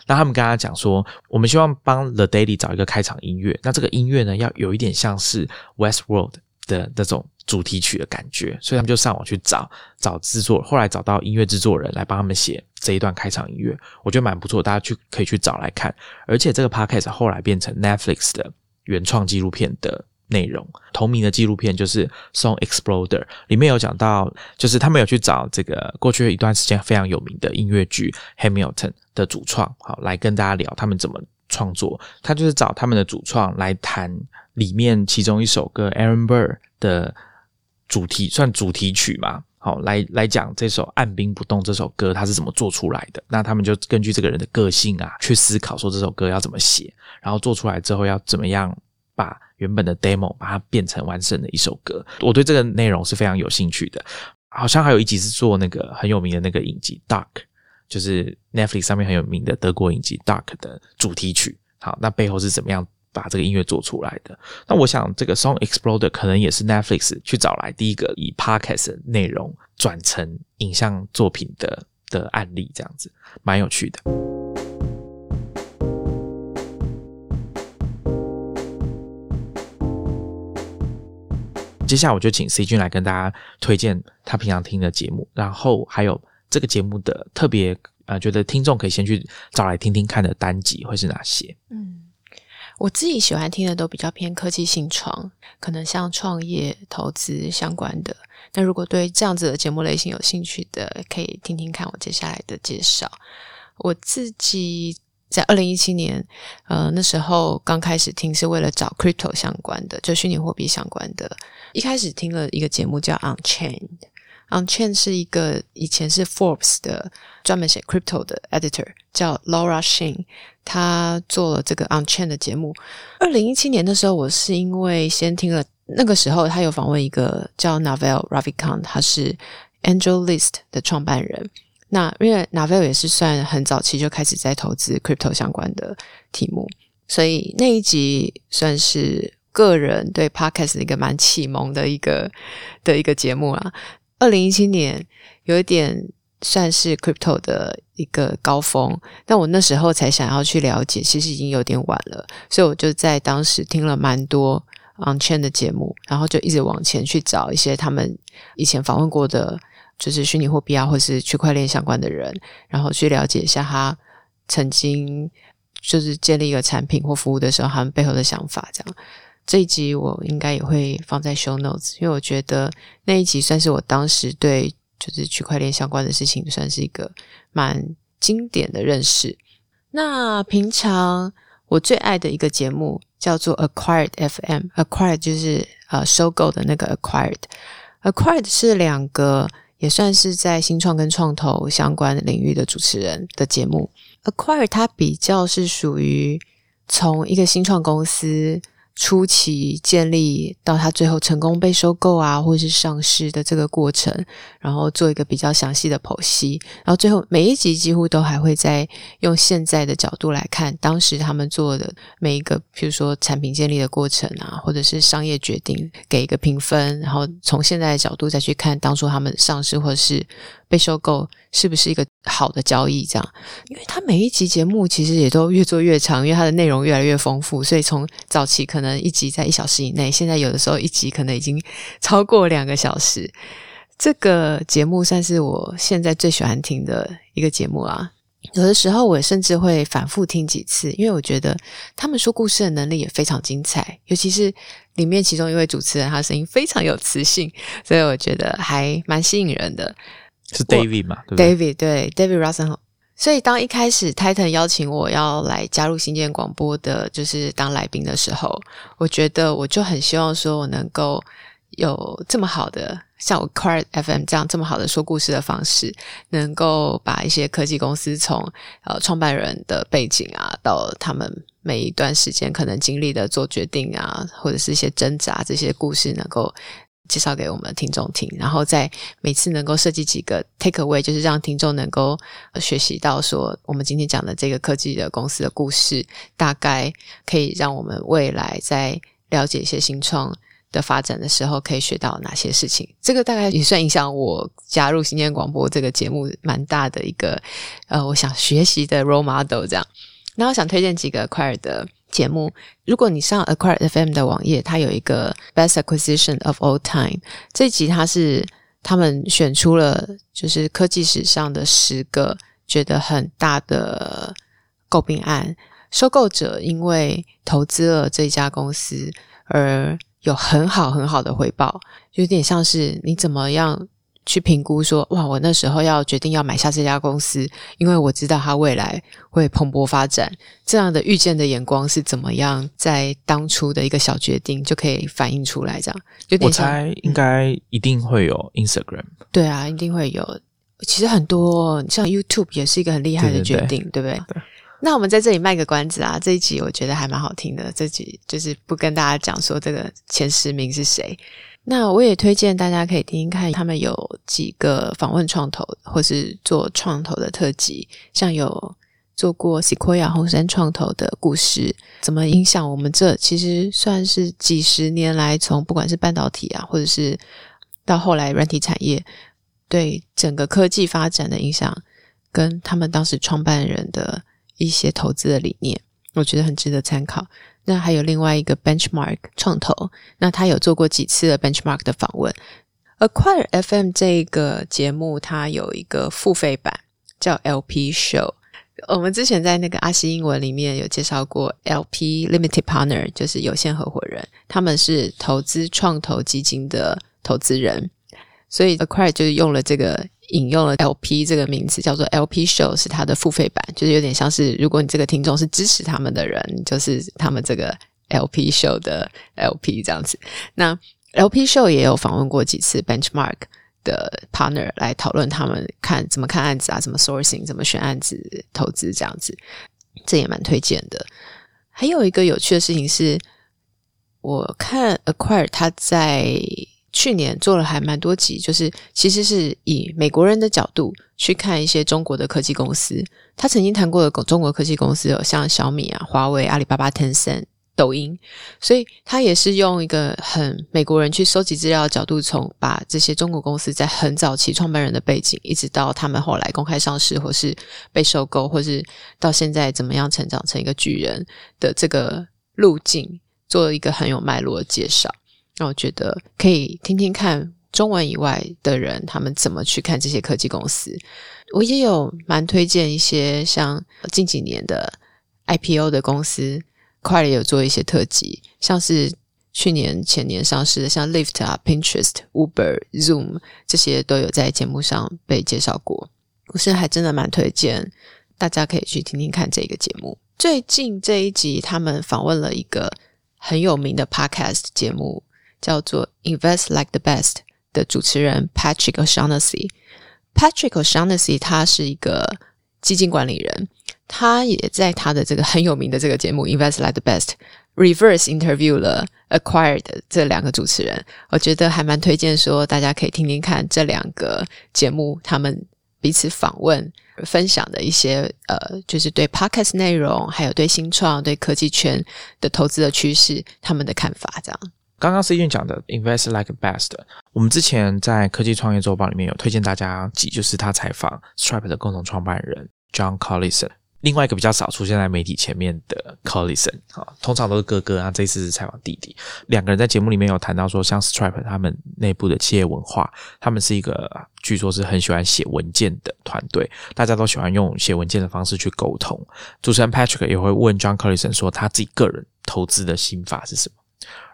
那他们跟他讲说，我们希望帮 The Daily 找一个开场音乐，那这个音乐呢，要有一点像是 Westworld 的那种主题曲的感觉，所以他们就上网去找找制作，后来找到音乐制作人来帮他们写这一段开场音乐，我觉得蛮不错，大家去可以去找来看。而且这个 Podcast 后来变成 Netflix 的原创纪录片的。内容同名的纪录片就是《Song Exploder》，里面有讲到，就是他们有去找这个过去一段时间非常有名的音乐剧《Hamilton》的主创，好来跟大家聊他们怎么创作。他就是找他们的主创来谈里面其中一首歌《Aaron Burr》的主题，算主题曲嘛？好，来来讲这首《按兵不动》这首歌，它是怎么做出来的？那他们就根据这个人的个性啊，去思考说这首歌要怎么写，然后做出来之后要怎么样把。原本的 demo 把它变成完整的一首歌，我对这个内容是非常有兴趣的。好像还有一集是做那个很有名的那个影集《Dark》，就是 Netflix 上面很有名的德国影集《Dark》的主题曲。好，那背后是怎么样把这个音乐做出来的。那我想，这个 Song Exploder 可能也是 Netflix 去找来第一个以 Podcast 内容转成影像作品的的案例，这样子蛮有趣的。接下来我就请 C 君来跟大家推荐他平常听的节目，然后还有这个节目的特别呃，觉得听众可以先去找来听听看的单集会是哪些？嗯，我自己喜欢听的都比较偏科技性创，可能像创业、投资相关的。那如果对这样子的节目类型有兴趣的，可以听听看我接下来的介绍。我自己。在二零一七年，呃，那时候刚开始听是为了找 crypto 相关的，就虚拟货币相关的。一开始听了一个节目叫 Unchained，Unchained 是一个以前是 Forbes 的专门写 crypto 的 editor，叫 Laura Shin，他做了这个 Unchained 的节目。二零一七年的时候，我是因为先听了那个时候他有访问一个叫 Naval Ravikant，他是 Angel List 的创办人。那因为 Navel 也是算很早期就开始在投资 crypto 相关的题目，所以那一集算是个人对 podcast 一个蛮启蒙的一个的一个节目啦。二零一七年有一点算是 crypto 的一个高峰，但我那时候才想要去了解，其实已经有点晚了，所以我就在当时听了蛮多 on chain 的节目，然后就一直往前去找一些他们以前访问过的。就是虚拟货币啊，或是区块链相关的人，然后去了解一下他曾经就是建立一个产品或服务的时候，他们背后的想法。这样这一集我应该也会放在 show notes，因为我觉得那一集算是我当时对就是区块链相关的事情，算是一个蛮经典的认识。那平常我最爱的一个节目叫做 Acquired FM，Acquired 就是呃收购的那个 Acquired，Acquired 是两个。也算是在新创跟创投相关领域的主持人的节目。Acquire 它比较是属于从一个新创公司。初期建立到它最后成功被收购啊，或者是上市的这个过程，然后做一个比较详细的剖析，然后最后每一集几乎都还会在用现在的角度来看当时他们做的每一个，比如说产品建立的过程啊，或者是商业决定，给一个评分，然后从现在的角度再去看当初他们上市或者是。被收购是不是一个好的交易？这样，因为他每一集节目其实也都越做越长，因为它的内容越来越丰富，所以从早期可能一集在一小时以内，现在有的时候一集可能已经超过两个小时。这个节目算是我现在最喜欢听的一个节目啊！有的时候我甚至会反复听几次，因为我觉得他们说故事的能力也非常精彩，尤其是里面其中一位主持人，他声音非常有磁性，所以我觉得还蛮吸引人的。是 David 嘛？David 对 David Russell。所以当一开始 Titan 邀请我要来加入新建广播的，就是当来宾的时候，我觉得我就很希望说我能够有这么好的像我 Quiet FM 这样这么好的说故事的方式，能够把一些科技公司从呃创办人的背景啊，到他们每一段时间可能经历的做决定啊，或者是一些挣扎这些故事，能够。介绍给我们的听众听，然后在每次能够设计几个 take away，就是让听众能够学习到说，我们今天讲的这个科技的公司的故事，大概可以让我们未来在了解一些新创的发展的时候，可以学到哪些事情。这个大概也算影响我加入新建广播这个节目蛮大的一个呃，我想学习的 role model 这样。那我想推荐几个快尔的。节目，如果你上 Acquire FM 的网页，它有一个 Best Acquisition of All Time。这集它是他们选出了，就是科技史上的十个觉得很大的诟病案。收购者因为投资了这家公司而有很好很好的回报，有点像是你怎么样。去评估说，哇，我那时候要决定要买下这家公司，因为我知道它未来会蓬勃发展。这样的预见的眼光是怎么样，在当初的一个小决定就可以反映出来？这样，有点我猜应该一定会有 Instagram。对啊，一定会有。其实很多像 YouTube 也是一个很厉害的决定，对不对？那我们在这里卖个关子啊，这一集我觉得还蛮好听的。这集就是不跟大家讲说这个前十名是谁。那我也推荐大家可以听听看，他们有几个访问创投或是做创投的特辑，像有做过 Sequoia 红杉创投的故事，怎么影响我们这其实算是几十年来，从不管是半导体啊，或者是到后来软体产业，对整个科技发展的影响，跟他们当时创办人的一些投资的理念，我觉得很值得参考。那还有另外一个 Benchmark 创投，那他有做过几次的 Benchmark 的访问。Acquire FM 这个节目，它有一个付费版叫 LP Show。我们之前在那个阿西英文里面有介绍过 LP Limited Partner，就是有限合伙人，他们是投资创投基金的投资人，所以 Acquire 就是用了这个引用了 LP 这个名字，叫做 LP Show 是它的付费版，就是有点像是如果你这个听众是支持他们的人，就是他们这个 LP Show 的 LP 这样子。那 LP Show 也有访问过几次 Benchmark 的 partner 来讨论他们看怎么看案子啊，怎么 sourcing，怎么选案子投资这样子，这也蛮推荐的。还有一个有趣的事情是，我看 Acquire 他在去年做了还蛮多集，就是其实是以美国人的角度去看一些中国的科技公司。他曾经谈过的中国科技公司有像小米啊、华为、阿里巴巴、Tencent。抖音，所以他也是用一个很美国人去收集资料的角度，从把这些中国公司在很早期创办人的背景，一直到他们后来公开上市，或是被收购，或是到现在怎么样成长成一个巨人的这个路径，做一个很有脉络的介绍。那我觉得可以听听看中文以外的人他们怎么去看这些科技公司。我也有蛮推荐一些像近几年的 IPO 的公司。快也有做一些特辑，像是去年前年上市的，像 Lyft 啊、Pinterest、Uber、Zoom 这些都有在节目上被介绍过。我现在还真的蛮推荐，大家可以去听听看这个节目。最近这一集，他们访问了一个很有名的 Podcast 节目，叫做 Invest Like the Best 的主持人 Patrick O'Shaughnessy。Patrick O'Shaughnessy 他是一个基金管理人。他也在他的这个很有名的这个节目《Invest Like the Best》reverse interview 了 Acquired 这两个主持人，我觉得还蛮推荐说大家可以听听看这两个节目他们彼此访问分享的一些呃，就是对 Podcast 内容，还有对新创、对科技圈的投资的趋势他们的看法。这样，刚刚 C 君讲的《Invest Like Best》，我们之前在科技创业周报里面有推荐大家几，就是他采访 Stripe 的共同创办人 John Collison。另外一个比较少出现在媒体前面的 Collison 啊，通常都是哥哥啊，这次是采访弟弟。两个人在节目里面有谈到说，像 Stripe 他们内部的企业文化，他们是一个据说是很喜欢写文件的团队，大家都喜欢用写文件的方式去沟通。主持人 Patrick 也会问 John Collison 说，他自己个人投资的心法是什么？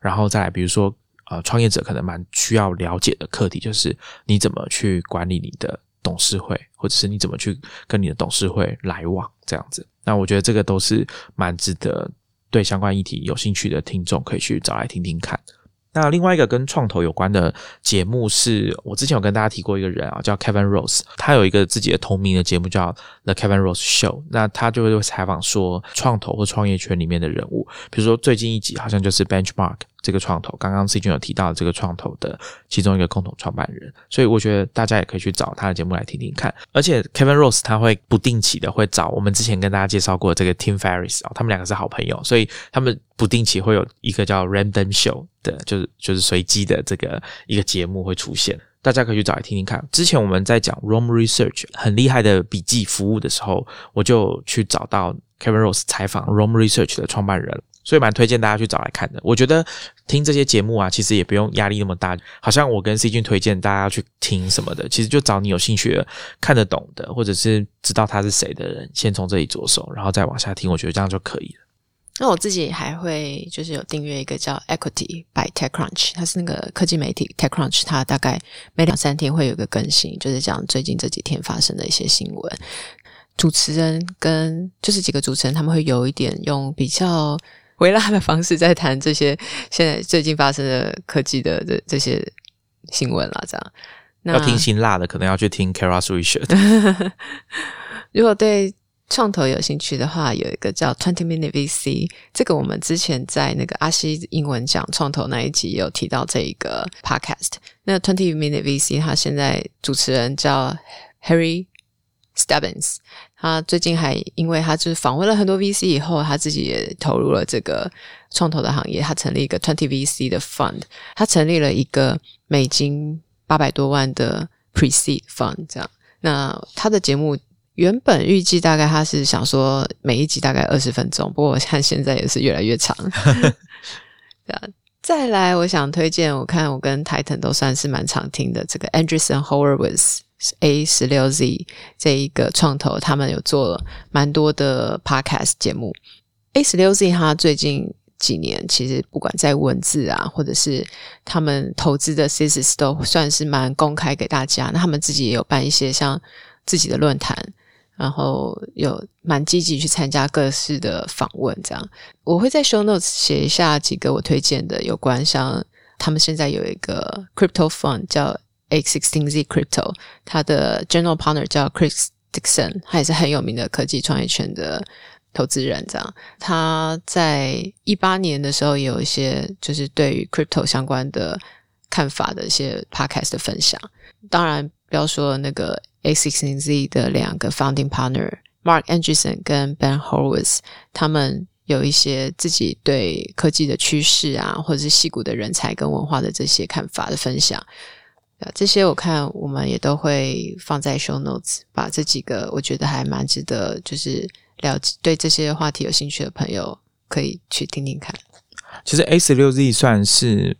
然后再来，比如说呃，创业者可能蛮需要了解的课题，就是你怎么去管理你的。董事会，或者是你怎么去跟你的董事会来往，这样子，那我觉得这个都是蛮值得对相关议题有兴趣的听众可以去找来听听看。那另外一个跟创投有关的节目，是我之前有跟大家提过一个人啊，叫 Kevin Rose，他有一个自己的同名的节目叫 The Kevin Rose Show。那他就会采访说创投或创业圈里面的人物，比如说最近一集好像就是 Benchmark。这个创投，刚刚 C 君有提到这个创投的其中一个共同创办人，所以我觉得大家也可以去找他的节目来听听看。而且 Kevin Rose 他会不定期的会找我们之前跟大家介绍过这个 Tim Ferris 啊，他们两个是好朋友，所以他们不定期会有一个叫 Random Show 的，就是就是随机的这个一个节目会出现，大家可以去找来听听看。之前我们在讲 ROM Research 很厉害的笔记服务的时候，我就去找到 Kevin Rose 采访 ROM Research 的创办人。所以蛮推荐大家去找来看的。我觉得听这些节目啊，其实也不用压力那么大。好像我跟 C 君推荐大家去听什么的，其实就找你有兴趣的、看得懂的，或者是知道他是谁的人，先从这里着手，然后再往下听。我觉得这样就可以了。那我自己还会就是有订阅一个叫 Equity by TechCrunch，它是那个科技媒体 TechCrunch，它大概每两三天会有一个更新，就是讲最近这几天发生的一些新闻。主持人跟就是几个主持人，他们会有一点用比较。回拉的方式在谈这些 现在最近发生的科技的这这些新闻啦，这样。要听辛辣的，可能要去听 Kara Swisher。如果对创投有兴趣的话，有一个叫 Twenty Minute VC，这个我们之前在那个阿西英文讲创投那一集有提到这一个 Podcast。那 Twenty Minute VC，他现在主持人叫 Harry Stebbins，他最近还因为他就是访问了很多 VC 以后，他自己也投入了这个创投的行业。他成立一个 Twenty VC 的 fund，他成立了一个美金八百多万的 Pre-seed fund。这样，那他的节目原本预计大概他是想说每一集大概二十分钟，不过我看现在也是越来越长。对啊，再来我想推荐，我看我跟 Titan 都算是蛮常听的这个 Anderson Horowitz。A 十六 Z 这一个创投，他们有做了蛮多的 Podcast 节目。A 十六 Z 他最近几年其实不管在文字啊，或者是他们投资的 cases 都算是蛮公开给大家。那他们自己也有办一些像自己的论坛，然后有蛮积极去参加各式的访问。这样我会在 Show Notes 写一下几个我推荐的有关，像他们现在有一个 Crypto Fund 叫。A sixteen Z Crypto，他的 General Partner 叫 Chris Dixon，他也是很有名的科技创业圈的投资人。这样，他在一八年的时候也有一些就是对于 Crypto 相关的看法的一些 Podcast 的分享。当然，不要说那个 A sixteen Z 的两个 Founding Partner Mark Anderson 跟 Ben Horowitz，他们有一些自己对科技的趋势啊，或者是戏骨的人才跟文化的这些看法的分享。这些我看我们也都会放在 show notes，把这几个我觉得还蛮值得，就是了解对这些话题有兴趣的朋友可以去听听看。其实 A 十六 Z 算是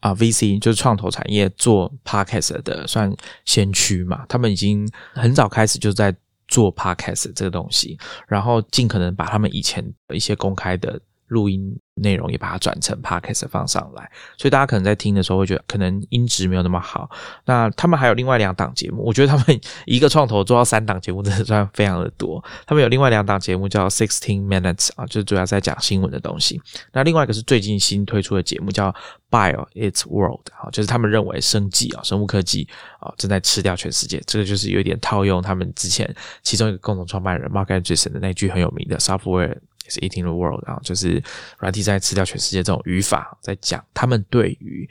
啊 VC，就是创投产业做 podcast 的算先驱嘛，他们已经很早开始就在做 podcast 这个东西，然后尽可能把他们以前的一些公开的录音。内容也把它转成 podcast 放上来，所以大家可能在听的时候会觉得可能音质没有那么好。那他们还有另外两档节目，我觉得他们一个创投做到三档节目真的算非常的多。他们有另外两档节目叫 Sixteen Minutes 啊，就是主要在讲新闻的东西。那另外一个是最近新推出的节目叫 Bio Its World 啊，就是他们认为生技啊，生物科技啊正在吃掉全世界。这个就是有点套用他们之前其中一个共同创办人 Mark Anderson 的那句很有名的 Software。是 eating the world，然后就是软体在吃掉全世界这种语法，在讲他们对于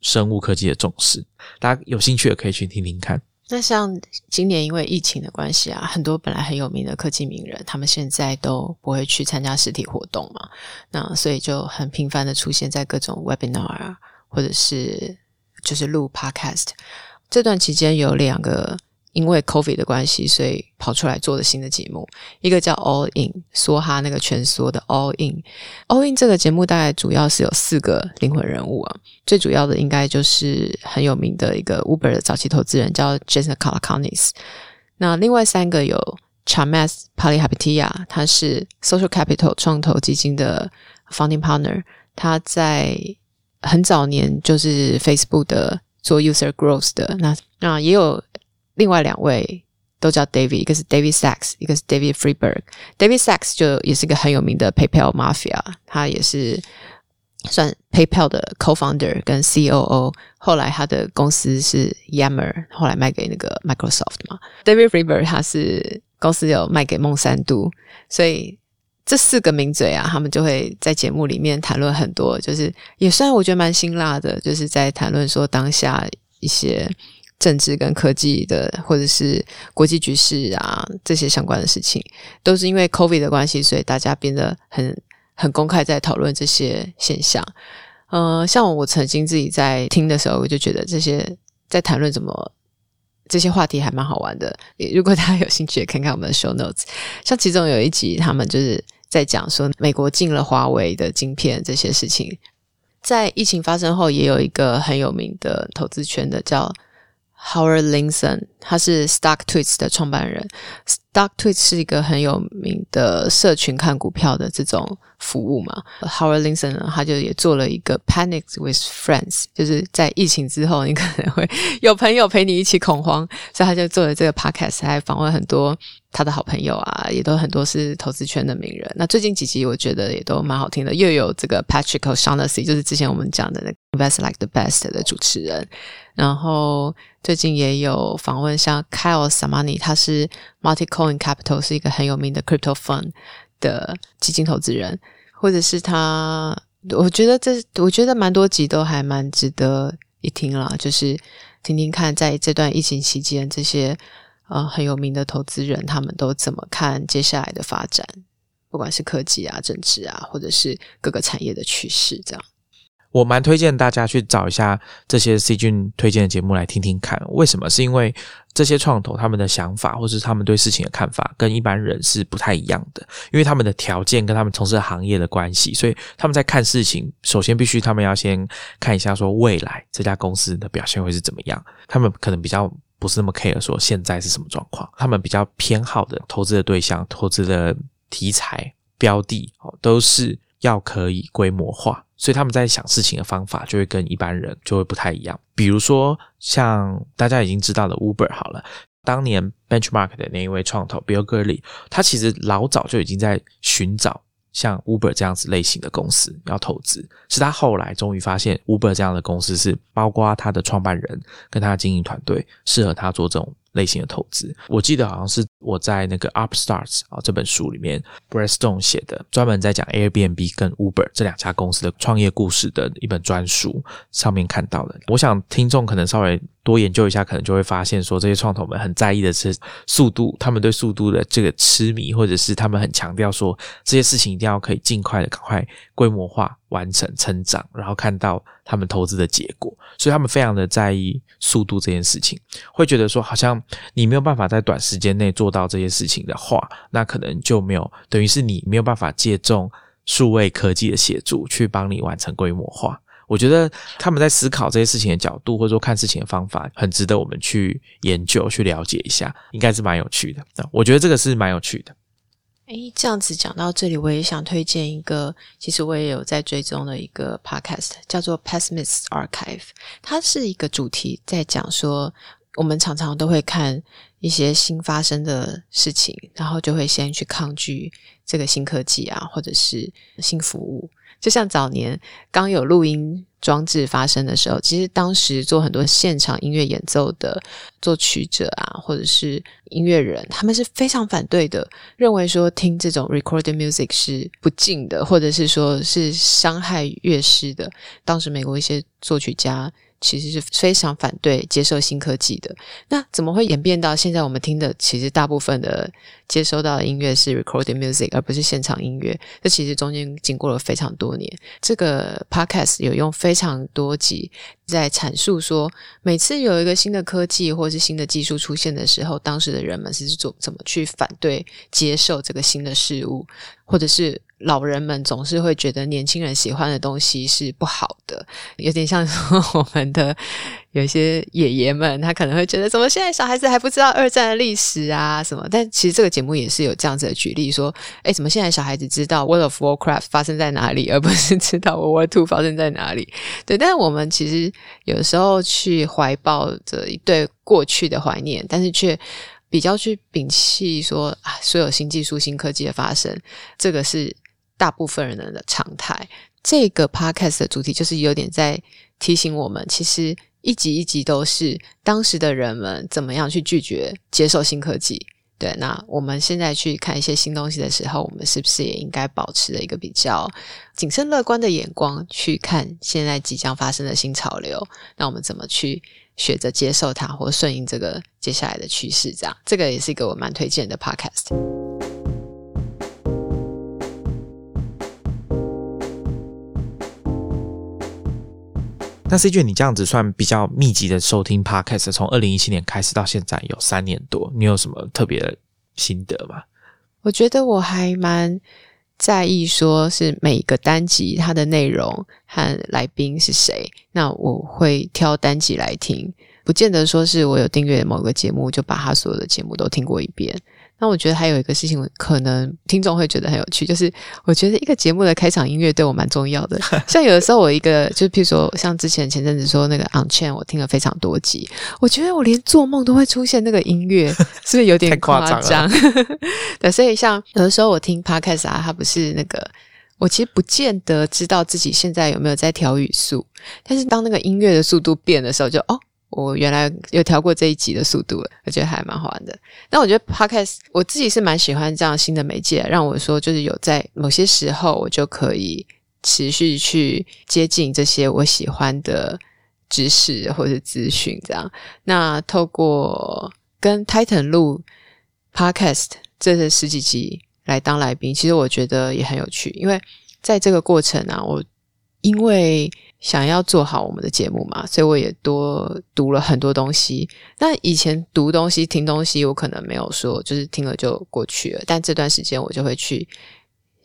生物科技的重视。大家有兴趣的可以去听听看。那像今年因为疫情的关系啊，很多本来很有名的科技名人，他们现在都不会去参加实体活动嘛，那所以就很频繁的出现在各种 webinar 啊，或者是就是录 podcast。这段期间有两个。因为 COVID 的关系，所以跑出来做的新的节目，一个叫 All In，梭哈那个蜷缩的 All In，All In 这个节目大概主要是有四个灵魂人物啊，最主要的应该就是很有名的一个 Uber 的早期投资人叫 Jason Calacanis，那另外三个有 Chamas Palihapitiya，他是 Social Capital 创投基金的 Founding Partner，他在很早年就是 Facebook 的做 User Growth 的，那那也有。另外两位都叫 David，一个是 David Sachs，一个是 David Freeberg。David Sachs 就也是个很有名的 PayPal Mafia，他也是算 PayPal 的 Co-founder 跟 COO。后来他的公司是 Yammer，后来卖给那个 Microsoft 嘛。David Freeberg 他是公司有卖给孟山都，所以这四个名嘴啊，他们就会在节目里面谈论很多，就是也算我觉得蛮辛辣的，就是在谈论说当下一些。政治跟科技的，或者是国际局势啊，这些相关的事情，都是因为 COVID 的关系，所以大家变得很很公开在讨论这些现象。呃，像我曾经自己在听的时候，我就觉得这些在谈论怎么这些话题还蛮好玩的。如果大家有兴趣，也看看我们的 show notes。像其中有一集，他们就是在讲说美国禁了华为的晶片这些事情。在疫情发生后，也有一个很有名的投资圈的叫。Howard Linson，他是 StockTwits 的创办人。StockTwits 是一个很有名的社群看股票的这种服务嘛。Howard Linson 呢，他就也做了一个 Panic with Friends，就是在疫情之后，你可能会 有朋友陪你一起恐慌，所以他就做了这个 Podcast，还访问很多他的好朋友啊，也都很多是投资圈的名人。那最近几集我觉得也都蛮好听的，又有这个 Patrick O'Shaughnessy，就是之前我们讲的那个 Invest Like the Best 的主持人。然后最近也有访问像 Kyle Samani，他是 Multicoin Capital 是一个很有名的 Crypto Fund 的基金投资人，或者是他，我觉得这我觉得蛮多集都还蛮值得一听啦，就是听听看在这段疫情期间这些呃很有名的投资人，他们都怎么看接下来的发展，不管是科技啊、政治啊，或者是各个产业的趋势，这样。我蛮推荐大家去找一下这些 C 君推荐的节目来听听看。为什么？是因为这些创投他们的想法，或是他们对事情的看法，跟一般人是不太一样的。因为他们的条件跟他们从事行业的关系，所以他们在看事情，首先必须他们要先看一下说未来这家公司的表现会是怎么样。他们可能比较不是那么 care 说现在是什么状况，他们比较偏好的投资的对象、投资的题材、标的哦，都是要可以规模化。所以他们在想事情的方法就会跟一般人就会不太一样。比如说，像大家已经知道的 Uber 好了，当年 Benchmark 的那一位创投 Bill Gurley，他其实老早就已经在寻找像 Uber 这样子类型的公司要投资，是他后来终于发现 Uber 这样的公司是包括他的创办人跟他的经营团队适合他做这种。类型的投资，我记得好像是我在那个《Upstarts》啊这本书里面，Brad Stone 写的，专门在讲 Airbnb 跟 Uber 这两家公司的创业故事的一本专书上面看到的。我想听众可能稍微。多研究一下，可能就会发现说，这些创投们很在意的是速度，他们对速度的这个痴迷，或者是他们很强调说，这些事情一定要可以尽快的赶快规模化完成成长，然后看到他们投资的结果，所以他们非常的在意速度这件事情，会觉得说，好像你没有办法在短时间内做到这些事情的话，那可能就没有，等于是你没有办法借重数位科技的协助去帮你完成规模化。我觉得他们在思考这些事情的角度，或者说看事情的方法，很值得我们去研究、去了解一下，应该是蛮有趣的。我觉得这个是蛮有趣的。哎，这样子讲到这里，我也想推荐一个，其实我也有在追踪的一个 podcast，叫做 Pessimist Archive。它是一个主题，在讲说，我们常常都会看一些新发生的事情，然后就会先去抗拒这个新科技啊，或者是新服务。就像早年刚有录音装置发生的时候，其实当时做很多现场音乐演奏的作曲者啊，或者是音乐人，他们是非常反对的，认为说听这种 recorded music 是不敬的，或者是说是伤害乐师的。当时美国一些作曲家。其实是非常反对接受新科技的。那怎么会演变到现在？我们听的其实大部分的接收到的音乐是 recorded music，而不是现场音乐。这其实中间经过了非常多年。这个 podcast 有用非常多集在阐述说，每次有一个新的科技或是新的技术出现的时候，当时的人们是做怎么去反对接受这个新的事物，或者是。老人们总是会觉得年轻人喜欢的东西是不好的，有点像说 我们的有些爷爷们，他可能会觉得，怎么现在小孩子还不知道二战的历史啊什么？但其实这个节目也是有这样子的举例，说，哎，怎么现在小孩子知道 World of Warcraft 发生在哪里，而不是知道 World War Two 发生在哪里？对，但是我们其实有时候去怀抱着一对过去的怀念，但是却。比较去摒弃说啊，所有新技术、新科技的发生，这个是。大部分人的常态，这个 podcast 的主题就是有点在提醒我们，其实一集一集都是当时的人们怎么样去拒绝接受新科技。对，那我们现在去看一些新东西的时候，我们是不是也应该保持了一个比较谨慎乐观的眼光去看现在即将发生的新潮流？那我们怎么去学着接受它，或顺应这个接下来的趋势？这样，这个也是一个我蛮推荐的 podcast。那 C 卷，你这样子算比较密集的收听 Podcast，从二零一七年开始到现在有三年多，你有什么特别的心得吗？我觉得我还蛮在意，说是每个单集它的内容和来宾是谁，那我会挑单集来听，不见得说是我有订阅某个节目就把它所有的节目都听过一遍。那我觉得还有一个事情，可能听众会觉得很有趣，就是我觉得一个节目的开场音乐对我蛮重要的。像有的时候，我一个就譬如说，像之前前阵子说那个 On Chain，我听了非常多集，我觉得我连做梦都会出现那个音乐，是不是有点夸张？对，所以像有的时候我听 Podcast 啊，它不是那个，我其实不见得知道自己现在有没有在调语速，但是当那个音乐的速度变的时候，就哦。我原来有调过这一集的速度，我觉得还蛮好玩的。那我觉得 podcast 我自己是蛮喜欢这样新的媒介，让我说就是有在某些时候我就可以持续去接近这些我喜欢的知识或者资讯。这样，那透过跟 Titan 录 Podcast 这十几集来当来宾，其实我觉得也很有趣，因为在这个过程啊，我因为想要做好我们的节目嘛，所以我也多读了很多东西。那以前读东西、听东西，我可能没有说就是听了就过去了，但这段时间我就会去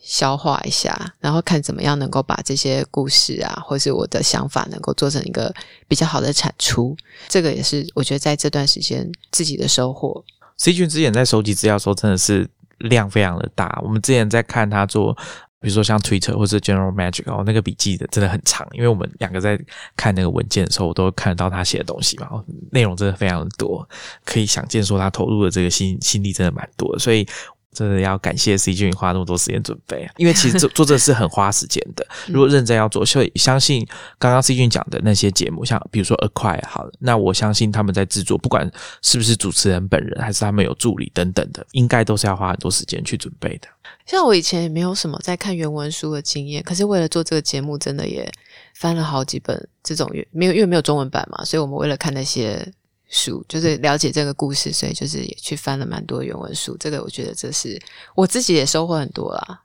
消化一下，然后看怎么样能够把这些故事啊，或是我的想法，能够做成一个比较好的产出。这个也是我觉得在这段时间自己的收获。C 君之前在收集资料的时候，真的是量非常的大。我们之前在看他做。比如说像 Twitter 或者 General Magic 哦，那个笔记的真的很长，因为我们两个在看那个文件的时候，我都看得到他写的东西嘛，内容真的非常的多，可以想见说他投入的这个心心力真的蛮多，所以。真的要感谢 C 君花那么多时间准备，因为其实做做这是很花时间的。如果认真要做，所以相信刚刚 C 君讲的那些节目，像比如说 Acquire 好了，那我相信他们在制作，不管是不是主持人本人，还是他们有助理等等的，应该都是要花很多时间去准备的。像我以前也没有什么在看原文书的经验，可是为了做这个节目，真的也翻了好几本这种没有因为没有中文版嘛，所以我们为了看那些。书就是了解这个故事，所以就是也去翻了蛮多原文书。这个我觉得这是我自己也收获很多啦。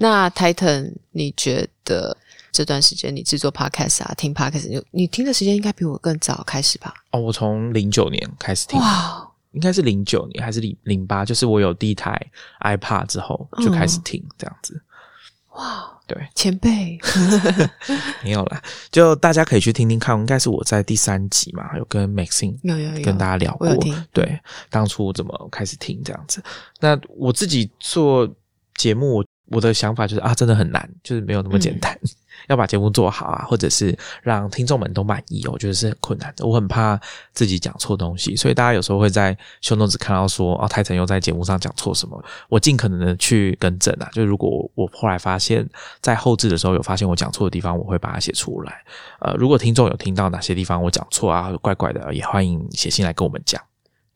那 Titan，你觉得这段时间你制作 Podcast 啊，听 Podcast，你你听的时间应该比我更早开始吧？哦，我从零九年开始听，哇，应该是零九年还是零零八？就是我有第一台 iPad 之后就开始听这样子。哇，对，前辈。没有啦，就大家可以去听听看，应该是我在第三集嘛，有跟 Maxine 有有跟大家聊过，对，当初怎么开始听这样子。那我自己做节目，我我的想法就是啊，真的很难，就是没有那么简单。要把节目做好啊，或者是让听众们都满意，我觉得是很困难的。我很怕自己讲错东西，所以大家有时候会在秀动子看到说哦，泰臣又在节目上讲错什么，我尽可能的去更正啊。就如果我后来发现，在后置的时候有发现我讲错的地方，我会把它写出来。呃，如果听众有听到哪些地方我讲错啊，怪怪的，也欢迎写信来跟我们讲。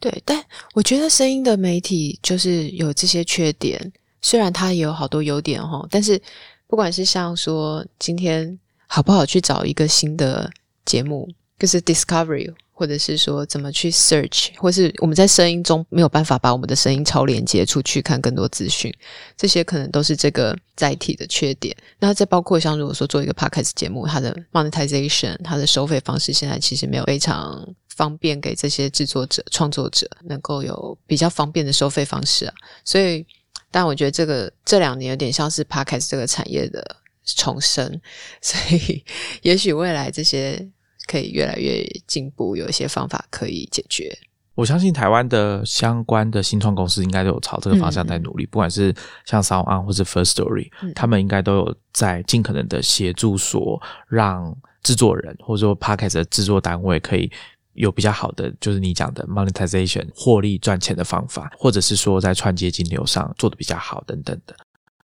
对，但我觉得声音的媒体就是有这些缺点，虽然它也有好多优点哈，但是。不管是像说今天好不好去找一个新的节目，就是 discovery，或者是说怎么去 search，或是我们在声音中没有办法把我们的声音超连接出去看更多资讯，这些可能都是这个载体的缺点。那再包括像如果说做一个 podcast 节目，它的 monetization，它的收费方式现在其实没有非常方便给这些制作者、创作者能够有比较方便的收费方式啊，所以。但我觉得这个这两年有点像是 podcast 这个产业的重生，所以 也许未来这些可以越来越进步，有一些方法可以解决。我相信台湾的相关的新创公司应该都有朝这个方向在努力，不管是像 Sound On 或者 First Story，他们应该都有在尽可能的协助，说让制作人或者说 podcast 的制作单位可以。有比较好的，就是你讲的 monetization 获利赚钱的方法，或者是说在串接金流上做的比较好等等的。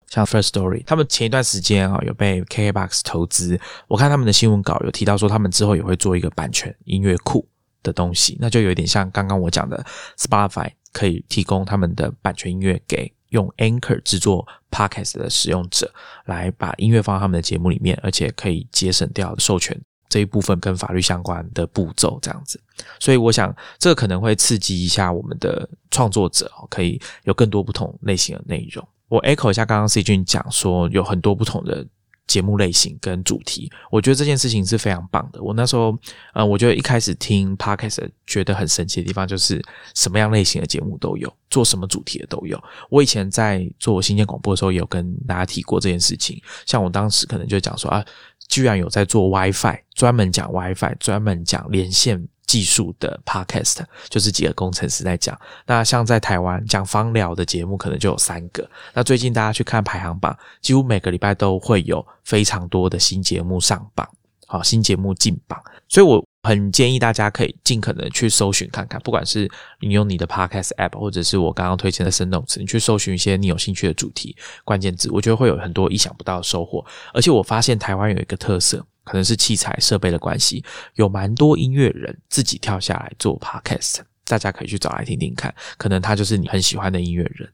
像 First Story，他们前一段时间啊有被 KKBox 投资，我看他们的新闻稿有提到说，他们之后也会做一个版权音乐库的东西，那就有点像刚刚我讲的 Spotify 可以提供他们的版权音乐给用 Anchor 制作 Podcast 的使用者，来把音乐放到他们的节目里面，而且可以节省掉授权。这一部分跟法律相关的步骤，这样子，所以我想这可能会刺激一下我们的创作者，可以有更多不同类型的内容。我 echo 一下刚刚 C 君讲说有很多不同的节目类型跟主题，我觉得这件事情是非常棒的。我那时候呃，我觉得一开始听 podcast 觉得很神奇的地方就是什么样类型的节目都有，做什么主题的都有。我以前在做新建广播的时候，也有跟大家提过这件事情，像我当时可能就讲说啊。居然有在做 WiFi，专门讲 WiFi，专门讲连线技术的 Podcast，就是几个工程师在讲。那像在台湾讲芳疗的节目，可能就有三个。那最近大家去看排行榜，几乎每个礼拜都会有非常多的新节目上榜，好，新节目进榜。所以我。很建议大家可以尽可能去搜寻看看，不管是你用你的 Podcast App，或者是我刚刚推荐的 s Notes，你去搜寻一些你有兴趣的主题关键字，我觉得会有很多意想不到的收获。而且我发现台湾有一个特色，可能是器材设备的关系，有蛮多音乐人自己跳下来做 Podcast，大家可以去找来听听看，可能他就是你很喜欢的音乐人。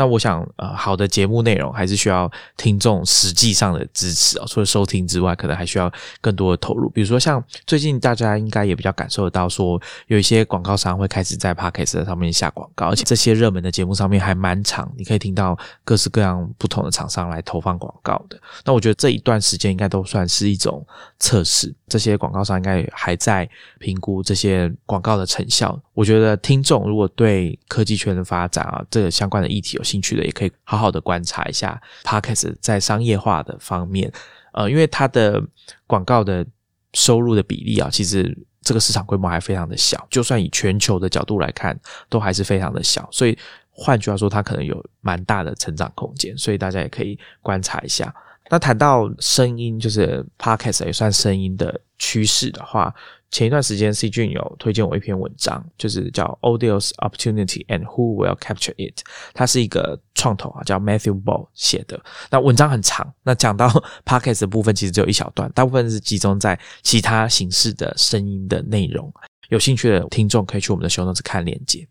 那我想，呃，好的节目内容还是需要听众实际上的支持啊。除了收听之外，可能还需要更多的投入。比如说，像最近大家应该也比较感受得到，说有一些广告商会开始在 Podcast 上面下广告，而且这些热门的节目上面还蛮长，你可以听到各式各样不同的厂商来投放广告的。那我觉得这一段时间应该都算是一种测试，这些广告商应该还在评估这些广告的成效。我觉得听众如果对科技圈的发展啊，这个相关的议题有兴趣的，也可以好好的观察一下 Podcast 在商业化的方面，呃，因为它的广告的收入的比例啊，其实这个市场规模还非常的小，就算以全球的角度来看，都还是非常的小，所以换句话说，它可能有蛮大的成长空间，所以大家也可以观察一下。那谈到声音，就是 Podcast 也算声音的趋势的话。前一段时间，C 君有推荐我一篇文章，就是叫《Audio's Opportunity and Who Will Capture It》。它是一个创投啊，叫 Matthew Ball 写的。那文章很长，那讲到 Podcast 的部分其实只有一小段，大部分是集中在其他形式的声音的内容。有兴趣的听众可以去我们的 Show Notes 看链接。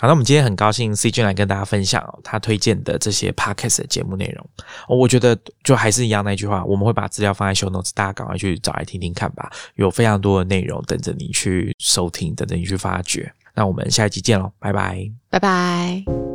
好，那我们今天很高兴 C 君来跟大家分享他推荐的这些 podcast 的节目内容。我觉得就还是一样那句话，我们会把资料放在 show notes，大家赶快去找来听听看吧。有非常多的内容等着你去收听，等着你去发掘。那我们下一集见喽，拜拜，拜拜。